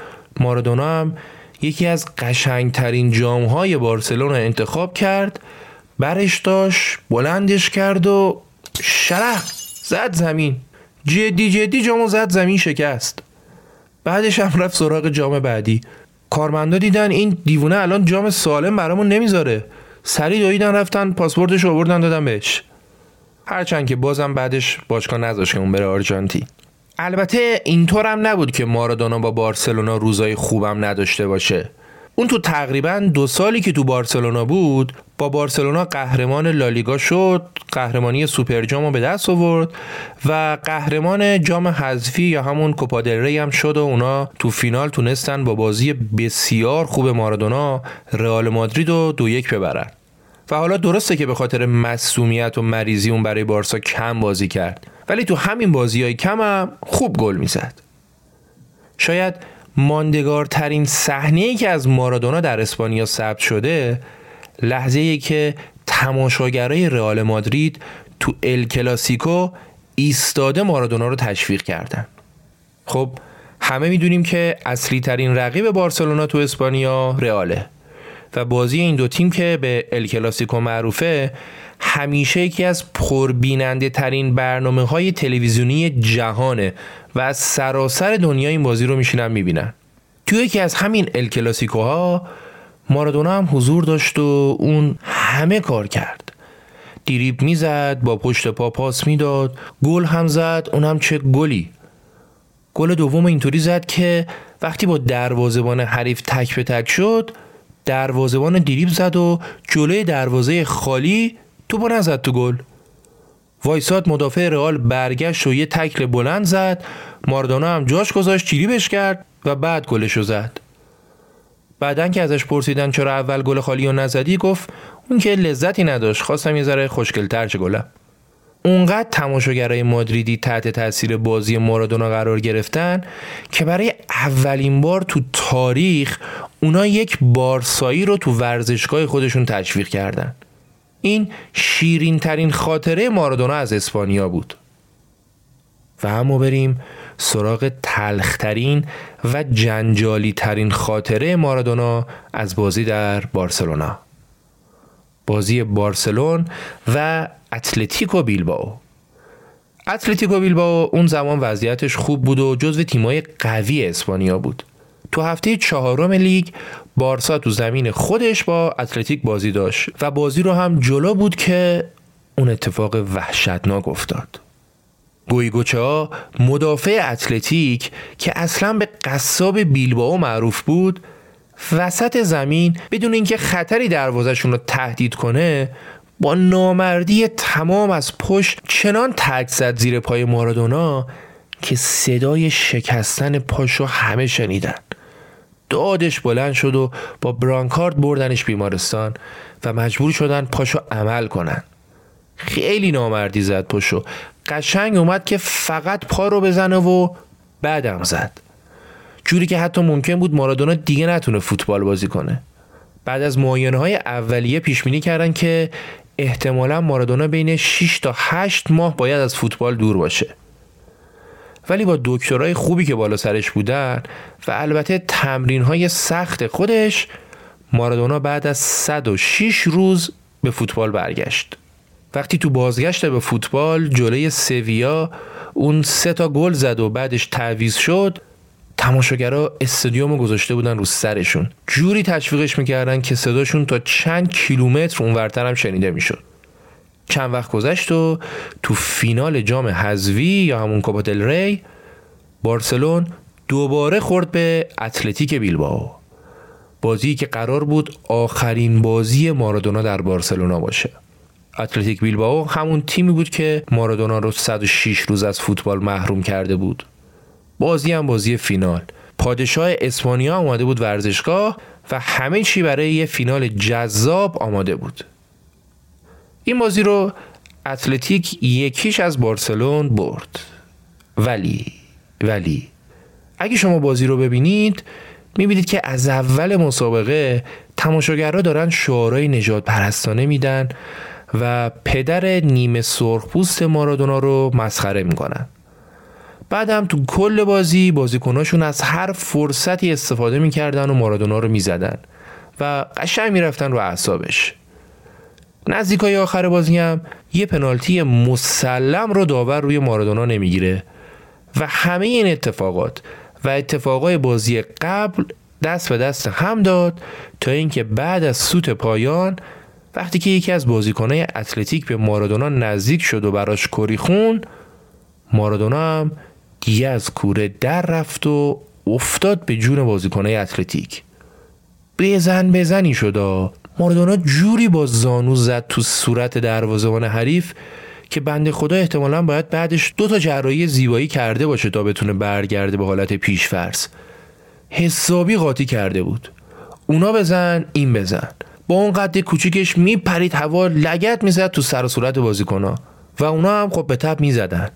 مارادونا هم یکی از قشنگترین جامهای بارسلونا انتخاب کرد برش داشت بلندش کرد و شرح زد زمین. جدی جدی جامو زد زمین شکست. بعدش هم رفت سراغ جام بعدی. کارمندا دیدن این دیوونه الان جام سالم برامون نمی‌ذاره. سری دویدن رفتن پاسپورتش آوردن دادن بهش. هرچند که بازم بعدش باشگاه نذاشت که اون بره آرژانتین. البته اینطور هم نبود که مارادونا با بارسلونا روزای خوبم نداشته باشه. اون تو تقریبا دو سالی که تو بارسلونا بود با بارسلونا قهرمان لالیگا شد قهرمانی سوپر جام به دست آورد و قهرمان جام حذفی یا همون کوپا ری هم شد و اونا تو فینال تونستن با بازی بسیار خوب مارادونا رئال مادرید رو دو یک ببرن. و حالا درسته که به خاطر مسئولیت و مریضی اون برای بارسا کم بازی کرد. ولی تو همین بازی های کم هم خوب گل می‌زد. شاید ماندگارترین صحنه ای که از مارادونا در اسپانیا ثبت شده لحظه ای که تماشاگرای رئال مادرید تو ال کلاسیکو ایستاده مارادونا رو تشویق کردن. خب همه می‌دونیم که اصلی ترین رقیب بارسلونا تو اسپانیا رئاله و بازی این دو تیم که به ال کلاسیکو معروفه همیشه یکی از پربیننده ترین برنامه های تلویزیونی جهانه و از سراسر دنیا این بازی رو میشینن می‌بینن. توی یکی از همین ال کلاسیکوها مارادونا هم حضور داشت و اون همه کار کرد. دیریب می‌زد با پشت پا پاس می‌داد گل هم زد اونم چه گلی. گل دوم اینطوری زد که وقتی با دروازه‌بان حریف تک به تک شد دروازه‌بان دیریب زد و جلوی دروازه خالی تو نزد تو گل. وایساد مدافع رئال برگشت و یه تکل بلند زد. ماردانا هم جاش گذاشت چیریبش کرد و بعد گلشو زد. بعدن که ازش پرسیدن چرا اول گل خالی رو نزدی گفت اون که لذتی نداشت. خواستم یه ذره خوشگلتر چه گلم. اونقدر تماشاگرای مادریدی تحت تاثیر بازی مارادونا قرار گرفتن که برای اولین بار تو تاریخ اونا یک بارسایی رو تو ورزشگاه خودشون تشویق کردن. این شیرین ترین خاطره مارادونا از اسپانیا بود. و اما بریم سراغ تلخترین و جنجالی ترین خاطره مارادونا از بازی در بارسلونا. بازی بارسلون و اتلتیکو بیلباو اتلتیکو بیلباو اون زمان وضعیتش خوب بود و جزو تیمای قوی اسپانیا بود. تو هفته چهارم لیگ بارسا تو زمین خودش با اتلتیک بازی داشت و بازی رو هم جلو بود که اون اتفاق وحشتناک افتاد. گویگوچه ها مدافع اتلتیک که اصلا به قصاب بیلباو معروف بود وسط زمین بدون اینکه خطری دروازشون رو تهدید کنه با نامردی تمام از پشت چنان تک زد زیر پای مارادونا که صدای شکستن پاشو همه شنیدن. دادش بلند شد و با برانکارد بردنش بیمارستان و مجبور شدن پاشو عمل کنن. خیلی نامردی زد پاشو. قشنگ اومد که فقط پا رو بزنه و بعدم زد. جوری که حتی ممکن بود مارادونا دیگه نتونه فوتبال بازی کنه. بعد از معاینه های اولیه پیش بینی کردن که احتمالا مارادونا بین 6 تا 8 ماه باید از فوتبال دور باشه. ولی با دکترای خوبی که بالا سرش بودن و البته تمرین های سخت خودش مارادونا بعد از 106 روز به فوتبال برگشت. وقتی تو بازگشت به فوتبال جلوی سویا اون سه تا گل زد و بعدش تعویز شد. تماشاگرا استادیوم گذاشته بودن رو سرشون. جوری تشویقش می‌کردن که صداشون تا چند کیلومتر اونورتر هم شنیده می‌شد. چند وقت گذشت و تو فینال جام حذوی یا همون کوپا ری بارسلون دوباره خورد به اتلتیک بیلباو بازی که قرار بود آخرین بازی مارادونا در بارسلونا باشه. اتلتیک بیلباو همون تیمی بود که مارادونا رو 106 روز از فوتبال محروم کرده بود. بازی هم بازی فینال. پادشاه اسپانیا آماده بود ورزشگاه و همه چی برای یه فینال جذاب آماده بود. این بازی رو اتلتیک یکیش از بارسلون برد. ولی ولی اگه شما بازی رو ببینید می‌بینید که از اول مسابقه تماشاگرها دارن شعارهای نجات پرستانه میدن و پدر نیمه سرخپوست مارادونا رو مسخره می‌کنن. بعدم تو کل بازی بازیکناشون از هر فرصتی استفاده می‌کردن و مارادونا رو می‌زدن و قشنگ می‌رفتن رو اعصابش. نزدیکای آخر بازی هم یه پنالتی مسلم رو داور روی مارادونا نمی‌گیره و همه این اتفاقات و اتفاقای بازی قبل دست به دست هم داد تا اینکه بعد از سوت پایان وقتی که یکی از بازیکنهای اتلتیک به مارادونا نزدیک شد و براش کری خون مارادونا هم دیگه از کوره در رفت و افتاد به جون بازیکنهای اتلتیک. بزن بزنی شد مارادونا جوری با زانو زد تو صورت دروازه‌بان حریف که بنده خدا احتمالا باید بعدش دو تا جراحی زیبایی کرده باشه تا بتونه برگرده به حالت پیشفرض. حسابی قاطی کرده بود. اونا بزن این بزن. با اون قد کوچیکش میپرید هوا لگت می‌زد تو سر و صورت بازیکنا و اونا هم خب به تب می‌زدن.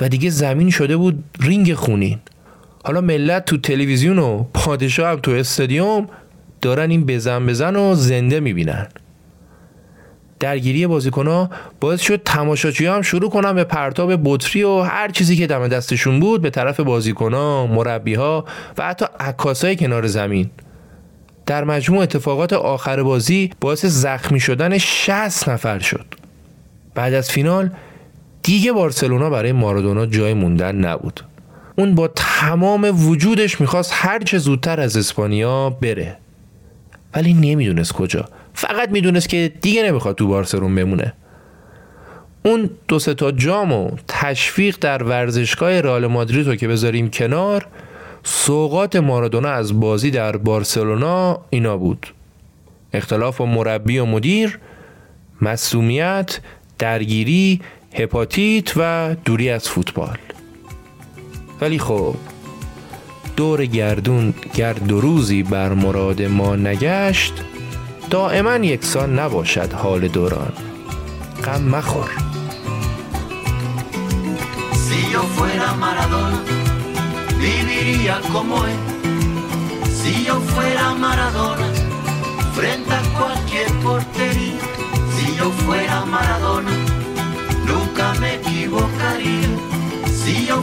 و دیگه زمین شده بود رینگ خونین. حالا ملت تو تلویزیون و پادشاه هم تو استادیوم دارن این بزن بزن و زنده می‌بینن. درگیری ها باعث شد تماشاچی هم شروع کنن به پرتاب بطری و هر چیزی که دم دستشون بود به طرف ها مربی ها و حتی عکاسای کنار زمین. در مجموع اتفاقات آخر بازی باعث زخمی شدن 60 نفر شد. بعد از فینال دیگه بارسلونا برای مارادونا جای موندن نبود. اون با تمام وجودش می‌خواست هر چه زودتر از اسپانیا بره. ولی نمی‌دونست کجا. فقط می‌دونست که دیگه نمی‌خواد تو بارسلون بمونه. اون دو تا جام و تشویق در ورزشگاه رئال مادرید رو که بذاریم کنار سوقات مارادونا از بازی در بارسلونا اینا بود. اختلاف و مربی و مدیر مسئولیت درگیری هپاتیت و دوری از فوتبال. ولی خب دور گردون گرد و روزی بر مراد ما نگشت دائما یکسان نباشد حال دوران غم مخور Si yo fuera Maradona, viviría como él. Si yo fuera Maradona, frente a cualquier portería. Si yo fuera Maradona, nunca me equivocaría. Si yo.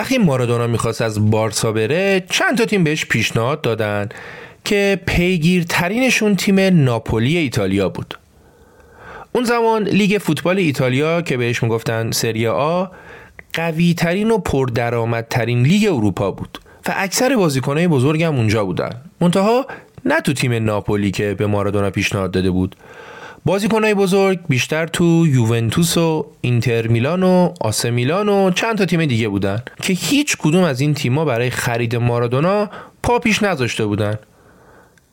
وقتی مارادونا می‌خواست از بارسا بره چند تا تیم بهش پیشنهاد دادن که پیگیرترینشون تیم ناپولی ایتالیا بود. اون زمان لیگ فوتبال ایتالیا که بهش می‌گفتن سری آ قوی ترین و پردرآمدترین لیگ اروپا بود و اکثر بازیکنهای بزرگم اونجا بودن. منتها نه تو تیم ناپولی که به مارادونا پیشنهاد داده بود. بازیکنهای بزرگ بیشتر تو یوونتوس و اینتر میلان و آسه میلان و چند تا تیم دیگه بودن که هیچ کدوم از این تیم‌ها برای خرید مارادونا پا پیش نذاشته بودن.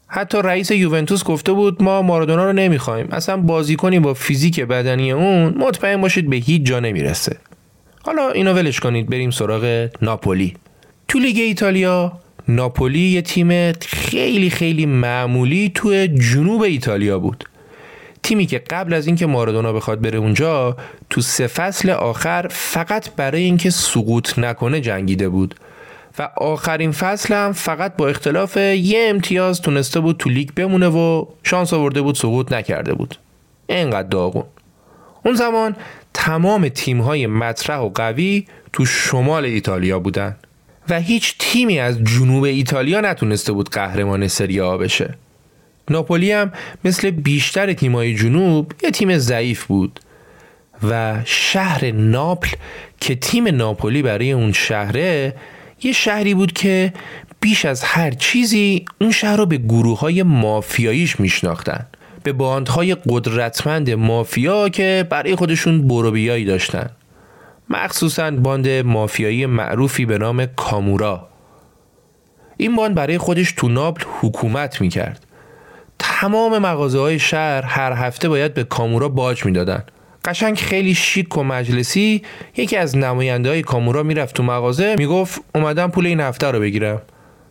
حتی رئیس یوونتوس گفته بود ما مارادونا رو نمی‌خوایم. اصلا بازیکنی با فیزیک بدنی اون مطمئن باشید به هیچ جا نمی‌رسه. حالا اینو ولش کنید بریم سراغ ناپولی. تو لیگ ایتالیا ناپولی یه تیم خیلی خیلی معمولی تو جنوب ایتالیا بود. تیمی که قبل از اینکه مارادونا بخواد بره اونجا تو سه فصل آخر فقط برای اینکه سقوط نکنه جنگیده بود. و آخرین فصل هم فقط با اختلاف یه امتیاز تونسته بود تو لیگ بمونه و شانس آورده بود سقوط نکرده بود. اینقدر داغون. اون زمان تمام تیم‌های مطرح و قوی تو شمال ایتالیا بودن. و هیچ تیمی از جنوب ایتالیا نتونسته بود قهرمان سری آ بشه. ناپولی هم مثل بیشتر تیمای جنوب یه تیم ضعیف بود و شهر ناپل که تیم ناپولی برای اون شهره یه شهری بود که بیش از هر چیزی اون شهر رو به گروه های مافیاییش میشناختن. به باندهای قدرتمند مافیا که برای خودشون بروبیایی داشتن. مخصوصا باند مافیایی معروفی به نام کامورا. این باند برای خودش تو نابل حکومت می‌کرد. تمام مغازه های شهر هر هفته باید به کامورا باج می‌دادن. قشنگ خیلی شیک و مجلسی یکی از نماینده های کامورا می‌رفت تو مغازه می‌گفت اومدم پول این هفته رو بگیرم.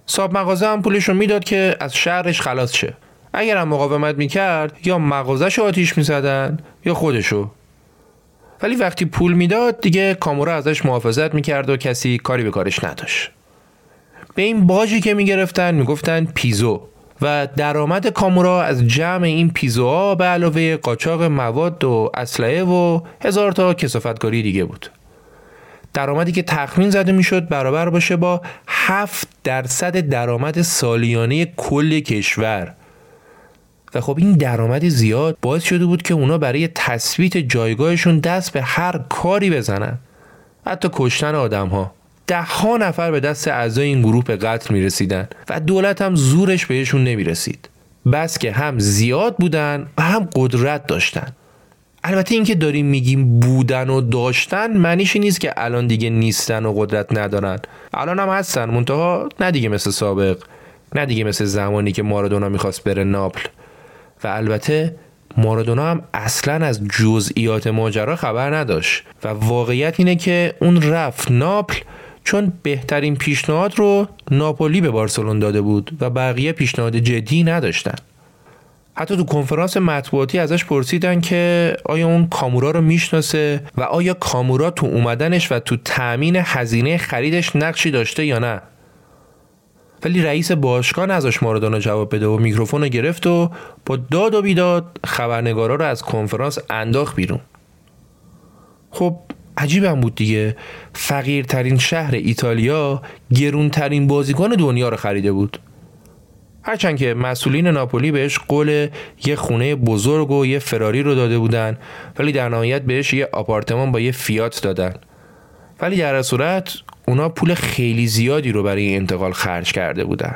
صاحب مغازه هم پولش رو می‌داد که از شهرش خلاص شه. اگر هم مقاومت می‌کرد یا مغازش آتیش می‌زدن یا خودشو. ولی وقتی پول می‌داد دیگه کامورا ازش محافظت می‌کرد و کسی کاری به کارش نداشت. به این باجی که می‌گرفتن می‌گفتن پیزو. و درآمد کامورا از جمع این پیزوها به علاوه قاچاق مواد و اسلحه و هزار تا کسافتکاری دیگه بود. درآمدی که تخمین زده می‌شد برابر باشه با 7 درصد درآمد سالیانه کل کشور. و خب این درآمد زیاد باعث شده بود که اونا برای تثبیت جایگاهشون دست به هر کاری بزنن. حتی کشتن آدم ها ده ها نفر به دست اعضای این گروه به قتل می رسیدن و دولت هم زورش بهشون نمی رسید بس که هم زیاد بودن و هم قدرت داشتن. البته اینکه داریم میگیم بودن و داشتن معنیش نیست که الان دیگه نیستن و قدرت ندارن. الان هم هستن منتها نه دیگه مثل سابق نه دیگه مثل زمانی که مارادونا می‌خواست بره ناپل. و البته مارادونا هم اصلا از جزئیات ماجرا خبر نداشت. و واقعیت اینه که اون رفت ناپل چون بهترین پیشنهاد رو ناپولی به بارسلون داده بود و بقیه پیشنهاد جدی نداشتن. حتی تو کنفرانس مطبوعاتی ازش پرسیدن که آیا اون کامورا رو می‌شناسه و آیا کامورا تو اومدنش و تو تأمین هزینه خریدش نقشی داشته یا نه. ولی رئیس باشگاه ازش مارادونا جواب بده و میکروفون رو گرفت و با داد و بیداد خبرنگارا رو از کنفرانس انداخت بیرون. خب عجیبم بود دیگه. فقیرترین شهر ایتالیا گرونترین بازیکن دنیا رو خریده بود. هرچند که مسئولین ناپولی بهش قول یه خونه بزرگ و یه فراری رو داده بودن ولی در نهایت بهش یه آپارتمان با یه فیات دادن. ولی در صورت اونا پول خیلی زیادی رو برای انتقال خرج کرده بودن.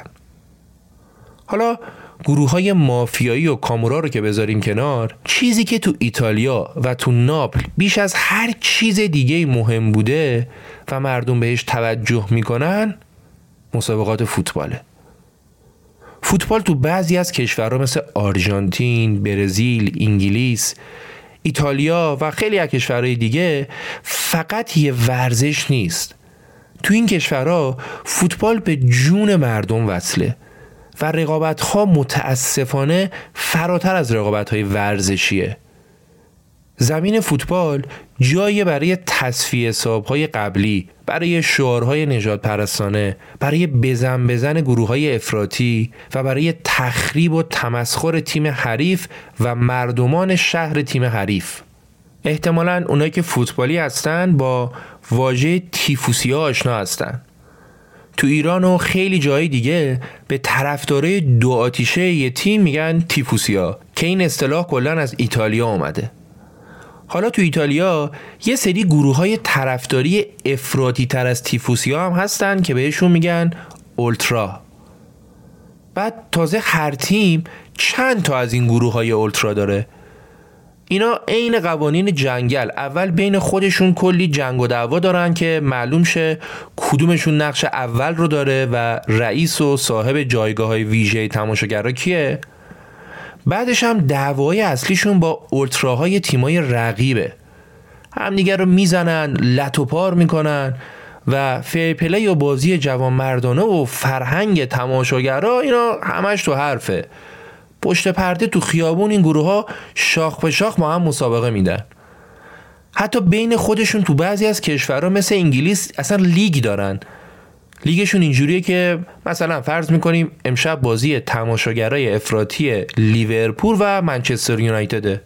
حالا گروه های مافیایی و کامورا رو که بذاریم کنار چیزی که تو ایتالیا و تو ناپل بیش از هر چیز دیگه مهم بوده و مردم بهش توجه می‌کنن مسابقات فوتباله. فوتبال تو بعضی از کشورها مثل آرژانتین، برزیل، انگلیس، ایتالیا و خیلی از کشورهای دیگه فقط یه ورزش نیست. تو این کشورها فوتبال به جون مردم وصله. و رقابت ها متاسفانه فراتر از رقابت های ورزشیه. زمین فوتبال جایی برای تصفیه حساب های قبلی برای شعارهای نجات پرستانه برای بزن بزن گروه های افراطی و برای تخریب و تمسخر تیم حریف و مردمان شهر تیم حریف. احتمالا اونایی که فوتبالی هستن با واژه تیفوسیا آشنا هستن. تو ایران و خیلی جای دیگه به طرفدارای دو آتیشه یه تیم میگن تیفوسیا که این اصطلاح کلا از ایتالیا اومده. حالا تو ایتالیا یه سری گروه های طرفداری افراطی تر از تیفوسیا هم هستن که بهشون میگن اولترا. بعد تازه هر تیم چند تا از این گروه های اولترا داره؟ اینا عین قوانین جنگل. اول بین خودشون کلی جنگ و دعوا دارن که معلوم شه کدومشون نقش اول رو داره و رئیس و صاحب جایگاه های ویژه تماشاگرا کیه. بعدش هم دعوای اصلیشون با اولتراهای تیمای رقیبه. همدیگر رو می‌زنن لط و پار می‌کنن و پلی و بازی جوان مردانه و فرهنگ تماشاگرا اینا همش تو حرفه. پشت پرده تو خیابون این گروه ها شاخ به شاخ ما هم مسابقه میدن. حتی بین خودشون تو بعضی از کشورها مثل انگلیس اصلا لیگ دارن. لیگشون اینجوریه که مثلا فرض می‌کنیم امشب بازی تماشاگرای افراطی لیورپول و منچستر یونایتده.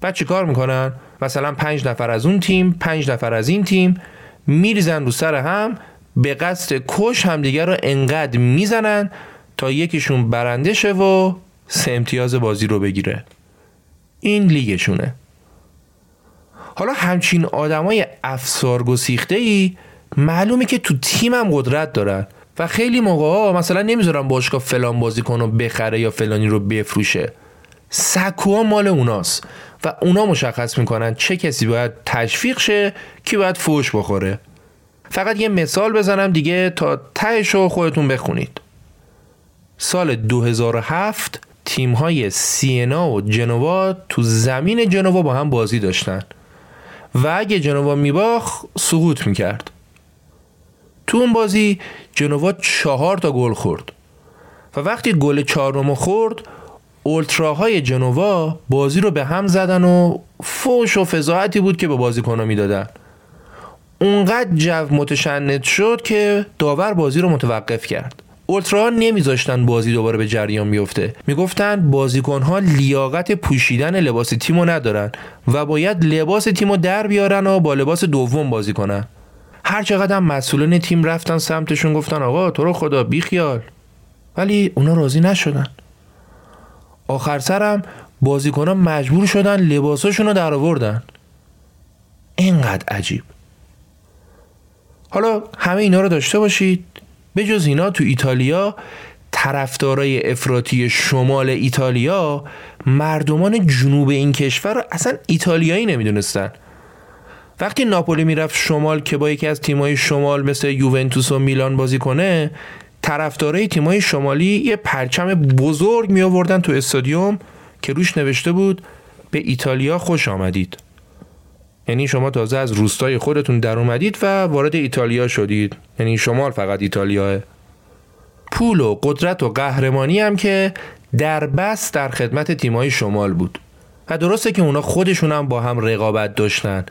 بعد چی کار می‌کنن؟ مثلا پنج نفر از اون تیم پنج نفر از این تیم میریزن رو سر هم به قصد کش همدیگه رو انقدر می‌زنن تا یکیشون برنده شه و سه امتیاز بازی رو بگیره. این لیگشونه. حالا همچین آدمای افسار گسیخته ای معلومه که تو تیمم قدرت دارن و خیلی موقع مثلا نمی‌ذارن باشگاه فلان بازیکن رو بخره یا فلانی رو بفروشه. سکوها مال اوناست و اونا مشخص می‌کنن چه کسی باید تشویق شه کی باید فوش بخوره. فقط یه مثال بزنم دیگه تا تهش رو خودتون بخونید. سال 2007 تیم های سینا و جنوا تو زمین جنوا با هم بازی داشتن. و اگه جنوا میباخ سقوط می‌کرد. تو اون بازی جنوا چهار تا گل خورد. و وقتی گل چهارم خورد اولتراهای جنوا بازی رو به هم زدن و فوش و فضاحتی بود که به بازیکن‌ها می‌دادن. اونقدر جو متشنج شد که داور بازی رو متوقف کرد. اولترا نمیذاشتن بازی دوباره به جریان بیفته. می‌گفتن بازیکنها لیاقت پوشیدن لباس تیمو ندارن و باید لباس تیمو در بیارن و با لباس دوم بازی کنن. هر چقدر مسئولین تیم رفتن سمتشون گفتن آقا تو رو خدا بیخیال ولی اونا راضی نشدن. آخر سرم بازیکنها مجبور شدن لباساشون رو در آوردن اینقدر عجیب. حالا همه اینا رو داشته باشید. به جز اینا تو ایتالیا طرفدارای افراطی شمال ایتالیا مردمان جنوب این کشور رو اصلا ایتالیایی نمی‌دونستن. وقتی ناپولی می‌رفت شمال که با یکی از تیمای شمال مثل یوونتوس و میلان بازی کنه طرفدارای تیمای شمالی یه پرچم بزرگ می آوردن تو استادیوم که روش نوشته بود به ایتالیا خوش آمدید. یعنی شما تازه از روستای خودتون در اومدید و وارد ایتالیا شدید. یعنی شمال فقط ایتالیاه پول و قدرت و قهرمانی هم که در بس در خدمت تیمای شمال بود. و درسته که اونا خودشون هم با هم رقابت داشتن.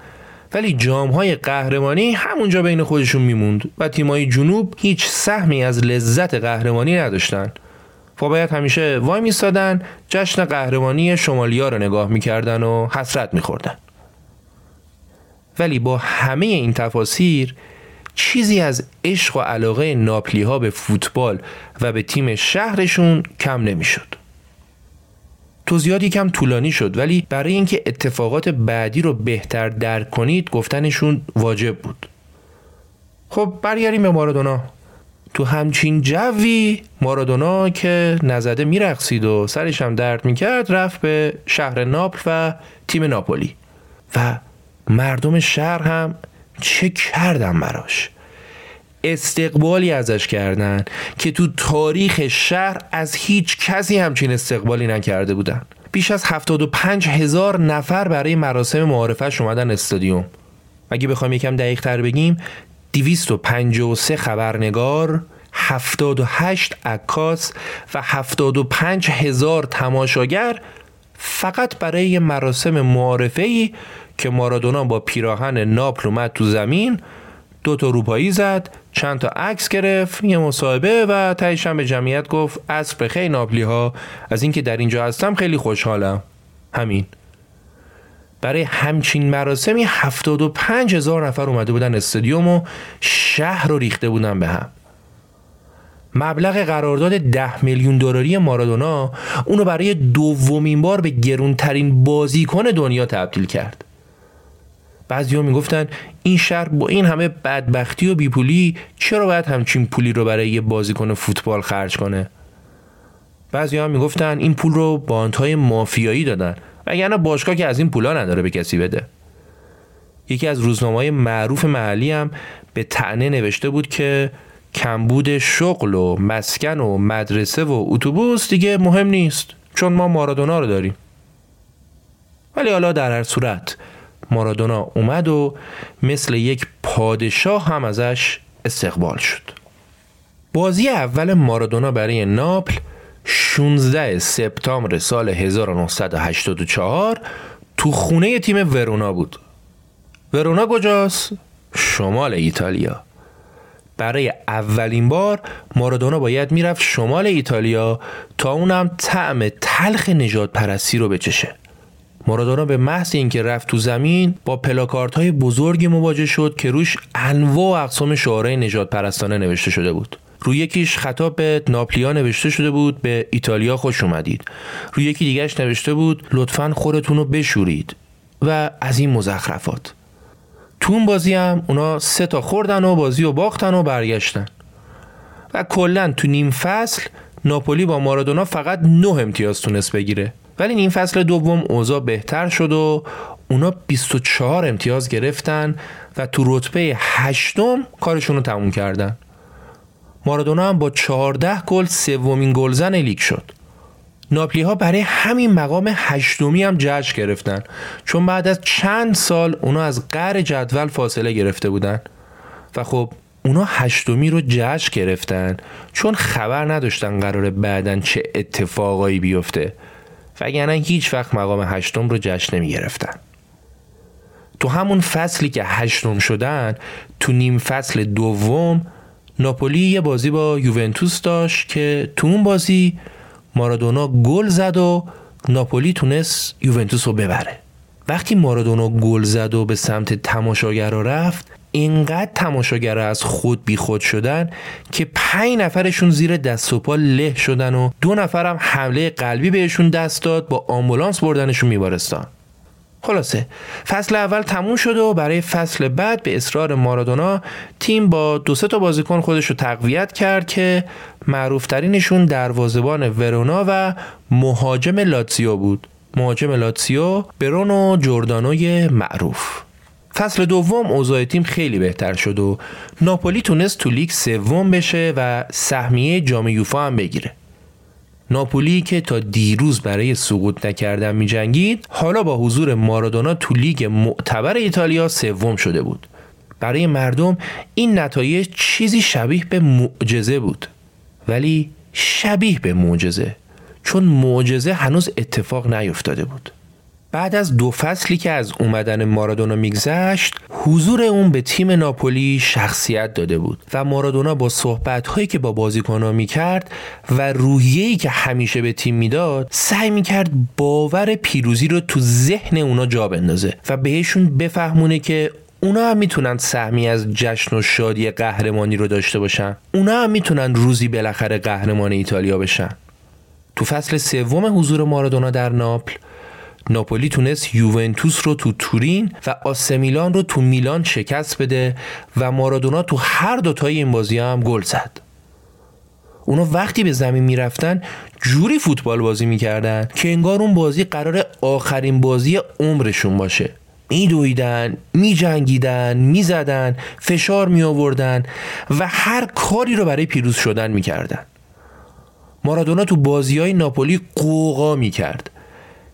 ولی جام های قهرمانی همونجا بین خودشون میموند و تیمای جنوب هیچ سهمی از لذت قهرمانی نداشتن. و باید همیشه وای میستادن جشن قهرمانی شمالیا رو نگاه می‌کردن و حسرت میخوردن. ولی با همه این تفاسیر چیزی از عشق و علاقه ناپلی ها به فوتبال و به تیم شهرشون کم نمی‌شد. توضیحات کم طولانی شد ولی برای اینکه اتفاقات بعدی رو بهتر درک کنید گفتنشون واجب بود. خب برگردیم به مارادونا. تو همچین جوی مارادونا که نزده میرقصید و سرش هم درد می‌کرد رفت به شهر ناپل و تیم ناپولی و مردم شهر هم چه کردن براش؟ استقبالی ازش کردن که تو تاریخ شهر از هیچ کسی همچین استقبالی نکرده بودن. بیش از 75 هزار نفر برای مراسم معارفش اومدن استادیوم. اگه بخوایم یکم دقیق تر بگیم 253 خبرنگار 78 عکاس و 75 هزار تماشاگر فقط برای مراسم معارفه که مارادونا با پیراهن ناپل اومد تو زمین دو تا روپایی زد چند تا عکس گرفت یه مصاحبه و تهش به جمعیت گفت عصر خیلی ناپلی ها از اینکه در اینجا هستم خیلی خوشحالم. همین. برای همچین مراسمی 75 هزار نفر اومده بودن استادیوم و شهر رو ریخته بودن به هم. مبلغ قرارداد 10 میلیون دلاری مارادونا اونو برای دومین بار به گرونترین بازیکن دنیا تبدیل کرد. بعضی می‌گفتن این شهر با این همه بدبختی و بیپولی چرا باید همچین پولی رو برای یه بازیکن فوتبال خرج کنه؟ بعضی هم می‌گفتن این پول رو باندهای مافیایی دادن وگرنه باشگاه که از این پولا نداره به کسی بده. یکی از روزنامه معروف محلی هم به تعنه نوشته بود که کمبود شغل و مسکن و مدرسه و اتوبوس دیگه مهم نیست چون ما مارادونا رو داریم. ولی حالا در هر صورت مارادونا اومد و مثل یک پادشاه هم ازش استقبال شد. بازی اول مارادونا برای ناپل 16 سپتامبر سال 1984 تو خونه تیم ورونا بود. ورونا کجاست؟ شمال ایتالیا. برای اولین بار مارادونا باید می‌رفت شمال ایتالیا تا اونم طعم تلخ نجات پرستی رو بچشه. مارادونا به محض اینکه رفت تو زمین با پلاکارت های بزرگی مواجه شد که روش انواع و اقسام شعارهای نجات پرستانه نوشته شده بود. روی یکیش خطاب به ناپلیا نوشته شده بود به ایتالیا خوش اومدید. روی یکی دیگهش نوشته بود لطفا خورتون رو بشورید. و از این مزخرفات. تو اون بازی هم اونا سه تا خوردن و بازی و باختن و برگشتن. و کلا تو نیم فصل ناپولی با مارادونا فقط نه امتیاز تونست بگیره. ولی نیم فصل دوم اوضاع بهتر شد و اونا 24 امتیاز گرفتن و تو رتبه هشتم کارشون رو تموم کردن. مارادونا هم با 14 گل سومین گلزن لیگ شد. ناپلی ها برای همین مقام هشتمی هم جشن گرفتن. چون بعد از چند سال اونا از قر جدول فاصله گرفته بودن. و خب اونا هشتمی رو جشن گرفتن. چون خبر نداشتن قرار بعدا چه اتفاقایی بیفته. وگرنه هیچ وقت مقام هشتم رو جشن نمی گرفتن تو همون فصلی که هشتم شدن تو نیم فصل دوم ناپولی یه بازی با یوونتوس داشت که تو اون بازی مارادونا گل زد و ناپولی تونست یوونتوس رو ببره. وقتی مارادونا گل زد و به سمت تماشاگرا رفت اینقدر تماشاگرا از خود بی خود شدن که پنج نفرشون زیر دست و پا له شدن و دو نفرم حمله قلبی بهشون دست داد با آمبولانس بردنشون میبارستان. خلاصه فصل اول تموم شد و برای فصل بعد به اصرار مارادونا تیم با دو سه تا بازیکن خودش رو تقویت کرد که معروفترینشون دروازبان ورونا و مهاجم لاتسیو بود. مهاجم لاتسیو برونو جوردانوی معروف. فصل دوم اوضاع تیم خیلی بهتر شد و ناپولی تونست تو لیگ سوم بشه و سهمیه جام یوفا هم بگیره. ناپولی که تا دیروز برای سقوط نکردن می جنگید حالا با حضور مارادونا تو لیگ معتبر ایتالیا سوم شده بود. برای مردم این نتایج چیزی شبیه به معجزه بود. ولی شبیه به معجزه چون معجزه هنوز اتفاق نیفتاده بود. بعد از دو فصلی که از اومدن مارادونا میگذشت حضور اون به تیم ناپولی شخصیت داده بود و مارادونا با صحبت هایی که با بازیکنها می‌کرد و روحیه‌ای که همیشه به تیم می‌داد سعی می‌کرد باور پیروزی رو تو ذهن اونا جا بندازه و بهشون بفهمونه که اونا هم می‌تونن سهمی از جشن و شادی قهرمانی رو داشته باشن. اونا هم می‌تونن روزی بالاخره قهرمان ایتالیا بشن. تو فصل سوم حضور مارادونا در ناپل ناپولی تونست یوونتوس رو تو تورین و آسمیلان رو تو میلان شکست بده و مارادونا تو هر دوتای این بازی هم گل زد. اونا وقتی به زمین می‌رفتن جوری فوتبال بازی می‌کردن که انگار اون بازی قرار آخرین بازی عمرشون باشه. میدویدن میجنگیدن می‌زدن فشار می آوردن و هر کاری رو برای پیروز شدن می‌کردن. مارادونا تو بازی های ناپولی قوقا می‌کرد.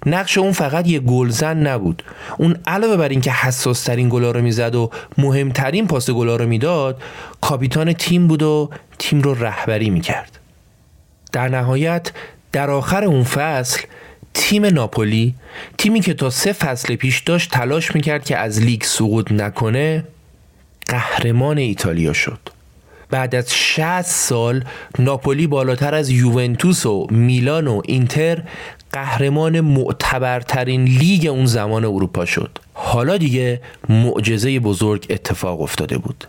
نقش اون فقط یه گلزن نبود. اون علاوه بر اینکه حساس ترین گلا رو می‌زد و مهمترین پاس گلا رو می‌داد کاپیتان تیم بود و تیم رو رهبری می‌کرد. در نهایت در آخر اون فصل تیم ناپولی تیمی که تا سه فصل پیش داشت تلاش می‌کرد که از لیگ سقوط نکنه قهرمان ایتالیا شد. بعد از 60 سال ناپولی بالاتر از یوونتوس و میلان و اینتر قهرمان معتبرترین لیگ اون زمان اروپا شد. حالا دیگه معجزه بزرگ اتفاق افتاده بود.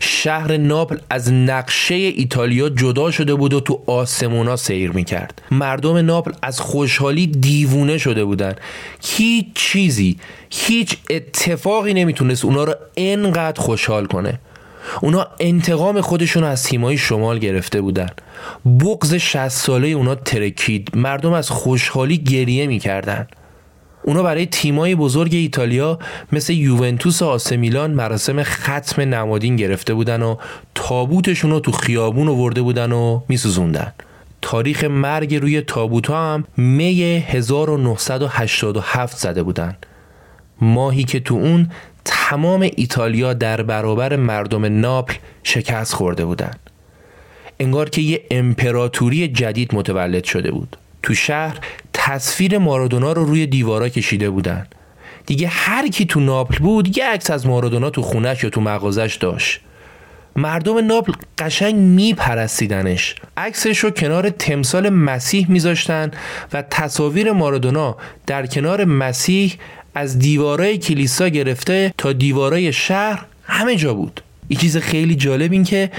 شهر ناپل از نقشه ایتالیا جدا شده بود و تو آسمونا سیر می‌کرد. مردم ناپل از خوشحالی دیوونه شده بودن. هیچ چیزی هیچ اتفاقی نمی‌تونست اونا رو انقدر خوشحال کنه. اونا انتقام خودشون از تیمای شمال گرفته بودن. بغز 60 ساله اونا ترکید. مردم از خوشحالی گریه می‌کردن. اونا برای تیمای بزرگ ایتالیا مثل یوونتوس و آسمیلان مراسم ختم نمادین گرفته بودن و تابوتشون رو تو خیابون ورده بودن و میسوزوندن. تاریخ مرگ روی تابوت هم می 1987 زده بودن. ماهی که تو اون تمام ایتالیا در برابر مردم ناپل شکست خورده بودن انگار که یه امپراتوری جدید متولد شده بود. تو شهر تصویر مارادونا رو روی دیوارا کشیده بودن دیگه هر کی تو ناپل بود یه عکس از مارادونا تو خونش یا تو مغازش داشت. مردم ناپل قشنگ میپرستیدنش. عکسش رو کنار تمثال مسیح میذاشتن و تصاویر مارادونا در کنار مسیح از دیوارای کلیسا گرفته تا دیوارای شهر همه جا بود. یه چیز خیلی جالب این که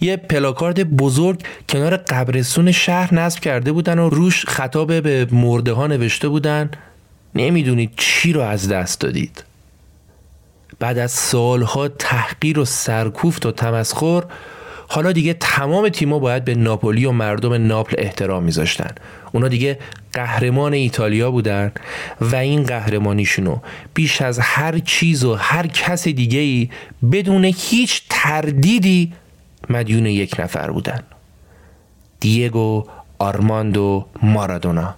یه پلاکارد بزرگ کنار قبرستون شهر نصب کرده بودن و روش خطاب به مرده ها نوشته بودن نمی‌دونید چی رو از دست دادید. بعد از سالها تحقیر و سرکوفت و تمسخر حالا دیگه تمام تیما باید به ناپولی و مردم ناپل احترام میذاشتن. اونا دیگه قهرمان ایتالیا بودن و این قهرمانیشونو بیش از هر چیز و هر کس دیگه ای بدون هیچ تردیدی مدیون یک نفر بودن. دیگو آرماندو مارادونا.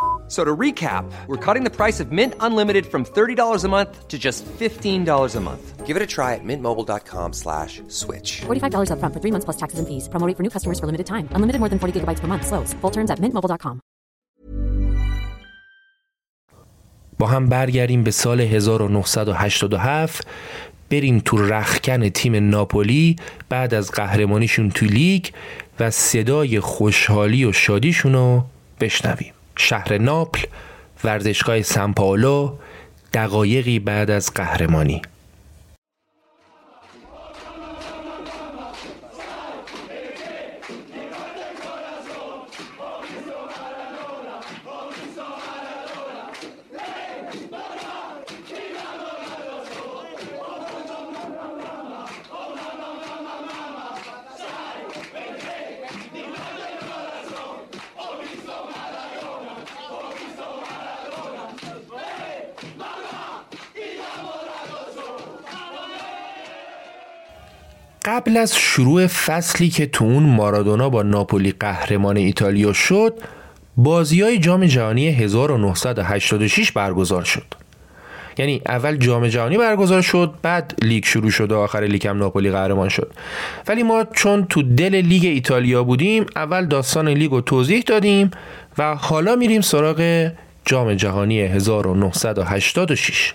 So to recap, we're cutting the price of Mint Unlimited from $30 a month to just $15 a month. Give it a try at mintmobile.com slash switch. $45 upfront for three months plus taxes and fees. Promo rate for new customers for limited time. Unlimited more than 40 gigabytes per month. Slows. Full terms at mintmobile.com. با هم برگردیم به سال 1987 بریم تو رخکن تیم ناپولی بعد از قهرمانیشون تو لیگ و صدای خوشحالی و شادیشون رو بشنویم شهر ناپل ورزشگاه سان پائولو دقایقی بعد از قهرمانی قبل از شروع فصلی که تو اون مارادونا با ناپولی قهرمان ایتالیا شد بازی های جام جهانی 1986 برگزار شد. یعنی اول جام جهانی برگزار شد بعد لیگ شروع شد و آخر لیگ هم ناپولی قهرمان شد. ولی ما چون تو دل لیگ ایتالیا بودیم اول داستان لیگ رو توضیح دادیم و حالا میریم سراغ جام جهانی 1986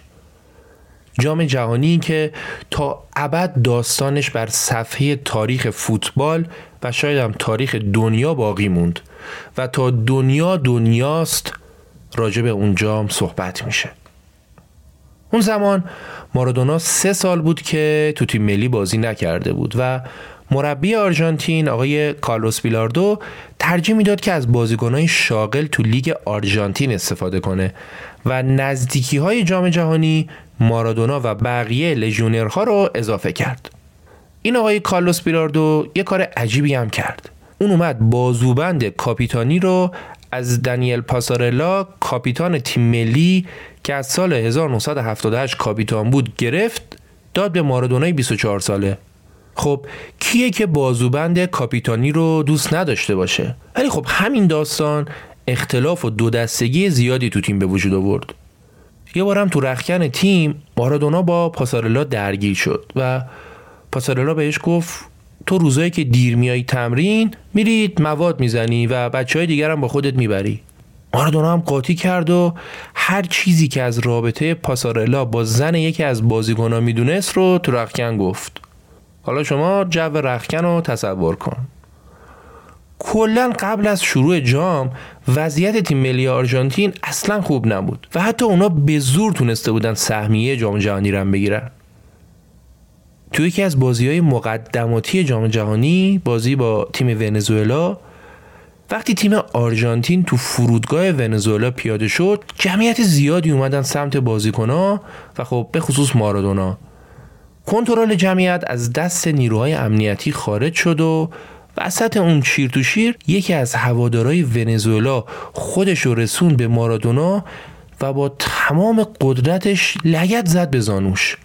جام جهانی که تا ابد داستانش بر صفحه تاریخ فوتبال و شاید هم تاریخ دنیا باقی موند و تا دنیا دنیاست راجع به اون جام صحبت میشه. اون زمان مارادونا سه سال بود که تو تیم ملی بازی نکرده بود و مربی آرژانتین آقای کارلوس بیلاردو ترجیح می‌داد که از بازیکنهای شاغل تو لیگ آرژانتین استفاده کنه و نزدیکی های جام جهانی مارادونا و بقیه لژیونرها رو اضافه کرد. این آقای کارلوس بیلاردو یه کار عجیبی هم کرد. اون اومد بازوبند کاپیتانی رو از دانیل پاسارلا کاپیتان تیم ملی که از سال 1978 کاپیتان بود گرفت داد به مارادونای 24 ساله. خب کیه که بازوبند کاپیتانی رو دوست نداشته باشه؟ ولی خب همین داستان اختلاف و دو دستگی زیادی تو تیم به وجود آورد. یه بارم تو رخکن تیم مارادونا با پاسارلا درگیر شد و پاسارلا بهش گفت تو روزایی که دیر میای تمرین میرید مواد می‌زنی و بچه های دیگر هم با خودت می‌بری. مارادونا هم قاطی کرد و هر چیزی که از رابطه پاسارلا با زن یکی از بازیکنان می‌دونست رو تو رخکن گفت. حالا شما جو رخکن رو تصور کن. کلا قبل از شروع جام وضعیت تیم ملی آرژانتین اصلا خوب نبود و حتی اونا به زور تونسته بودن سهمیه جام جهانی رو بگیرن. توی یکی از بازی های مقدماتی جام جهانی بازی با تیم ونزوئلا وقتی تیم آرژانتین تو فرودگاه ونزوئلا پیاده شد جمعیت زیادی اومدن سمت بازیکنها و خب به خصوص مارادونا. کنترل جمعیت از دست نیروهای امنیتی خارج شد و وسط اون شیر تو شیر یکی از هوادارای ونزوئلا خودش رو رسون به مارادونا و با تمام قدرتش لگت زد به زانوش.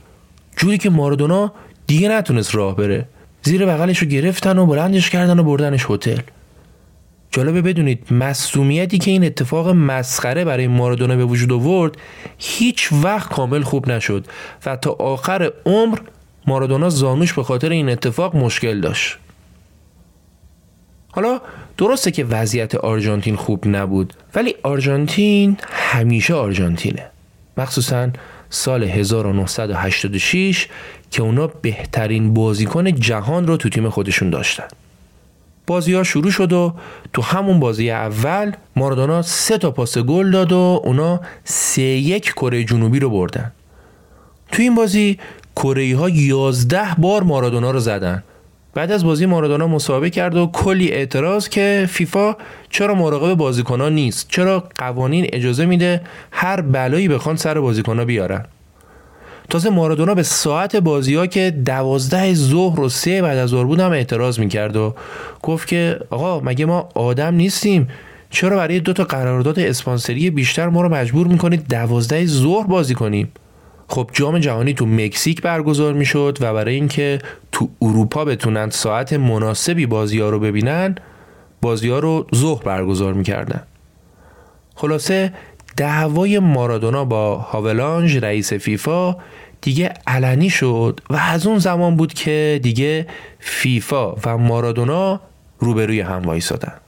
جوری که مارادونا دیگه نتونست راه بره. زیر بغلش رو گرفتن و بلندش کردن و بردنش هتل. جالبه بدونید مصومیتی که این اتفاق مسخره برای مارادونا به وجود آورد هیچ وقت کامل خوب نشد و تا آخر عمر مارادونا زانوش به خاطر این اتفاق مشکل داشت. حالا درسته که وضعیت آرژانتین خوب نبود ولی آرژانتین همیشه آرژانتینه. مخصوصا سال 1986 که اونا بهترین بازیکن جهان رو تو تیم خودشون داشتن. بازی ها شروع شد و تو همون بازی اول مارادونا سه تا پاس گل داد و اونا سه یک کره جنوبی رو بردن. تو این بازی کره ها 11 بار مارادونا رو زدن. بعد از بازی مارادونا مسابقه کرد و کلی اعتراض که فیفا چرا مراقب بازیکنها نیست؟ چرا قوانین اجازه میده هر بلایی بخوان سر بازیکنها بیارن؟ تازه مارادونا به ساعت بازی ها که دوازده ظهر و سه بعد از ظهر بود هم اعتراض می‌کرد و گفت که آقا مگه ما آدم نیستیم؟ چرا برای دو تا قرارداد اسپانسری بیشتر ما رو مجبور می‌کنید دوازده ظهر بازی کنیم؟ خب جام جهانی تو مکزیک برگزار می‌شد و برای اینکه تو اروپا بتونن ساعت مناسبی بازی ها رو ببینن بازی ها رو ظهر برگزار می‌کردن. خلاصه دعوای مارادونا با هاولانج رئیس فیفا دیگه علنی شد و از اون زمان بود که دیگه فیفا و مارادونا روبروی هم وایسادن.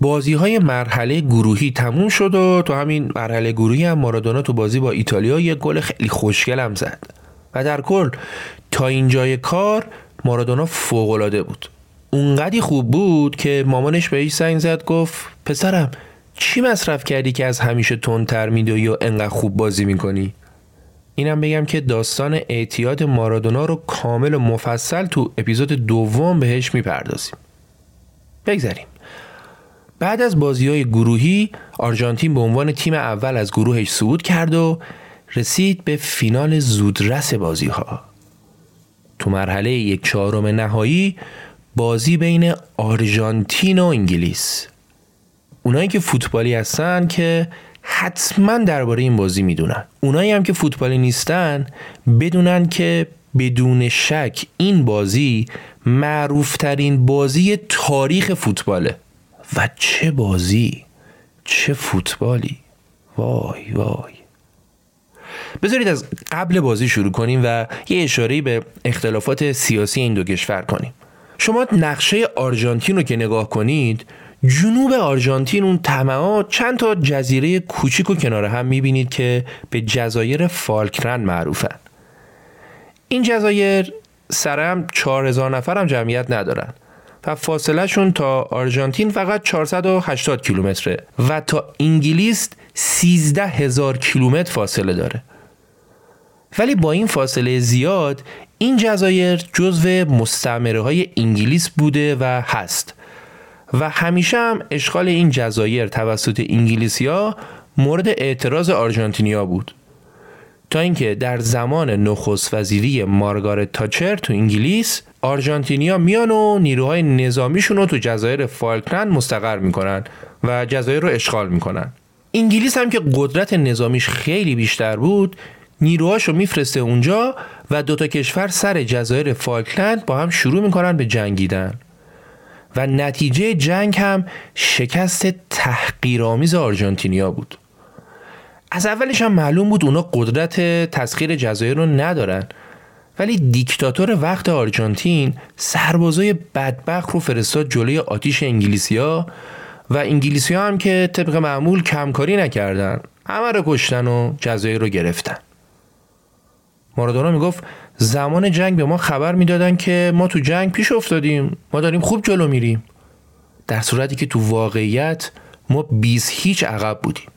بازی های مرحله گروهی تموم شد و تو همین مرحله گروهی هم مارادونا تو بازی با ایتالیا یه گل خیلی خوشگل هم زد. و در کل تا اینجای کار مارادونا فوقالعاده بود. اونقدی خوب بود که مامانش بهش زنگ زد گفت پسرم چی مصرف کردی که از همیشه تندتر میدوی یا انقدر خوب بازی می‌کنی؟ اینم بگم که داستان اعتیاد مارادونا رو کامل و مفصل تو اپیزود دوم بهش می‌پردازیم. بگذاریم بعد از بازی های گروهی آرژانتین به عنوان تیم اول از گروهش صعود کرد و رسید به فینال زودرس بازی ها تو مرحله یک چهارم نهایی بازی بین آرژانتین و انگلیس. اونایی که فوتبالی هستن که حتما درباره این بازی می‌دونن. اونایی هم که فوتبالی نیستن بدونن که بدون شک این بازی معروفترین بازی تاریخ فوتباله. و چه بازی چه فوتبالی. وای وای. بذارید از قبل بازی شروع کنیم و یه اشاره به اختلافات سیاسی این دو کشور کنیم. شما نقشه آرژانتین رو که نگاه کنید جنوب آرژانتین اون تمام چند تا جزیره کوچیک و کنار هم می‌بینید که به جزایر فالکلند معروفن. این جزایر سرم 4000 نفر هم جمعیت ندارن. و فاصله شون تا آرژانتین فقط 480 کیلومتره و تا انگلیس 13 هزار کیلومتر فاصله داره. ولی با این فاصله زیاد این جزایر جزو مستعمره های انگلیس بوده و هست. و همیشه هم اشغال این جزایر توسط انگلیسیا مورد اعتراض آرژانتینیا بود. تا اینکه در زمان نخست وزیری مارگارت تاچر تو انگلیس آرژانتینیا میان و نیروهای نظامیشون رو تو جزایر فالکلند مستقر می‌کنن و جزایر رو اشغال می‌کنن. انگلیس هم که قدرت نظامیش خیلی بیشتر بود نیروهاشو میفرسته اونجا و دوتا کشور سر جزایر فالکلند با هم شروع می‌کنن به جنگیدن. و نتیجه جنگ هم شکست تحقیرآمیز آرژانتینیا بود. از اولش هم معلوم بود اونا قدرت تسخیر جزایر رو ندارن. ولی دیکتاتور وقت آرژانتین سربازای بدبخت رو فرستاد جلوی آتیش انگلیسیا و انگلیسیا هم که طبق معمول کمکاری نکردن همه رو کشتن و جزایر رو گرفتن. مارادونا می‌گفت زمان جنگ به ما خبر می‌دادن که ما تو جنگ پیش افتادیم ما داریم خوب جلو میریم. در صورتی که تو واقعیت ما 20 هیچ عقب بودیم.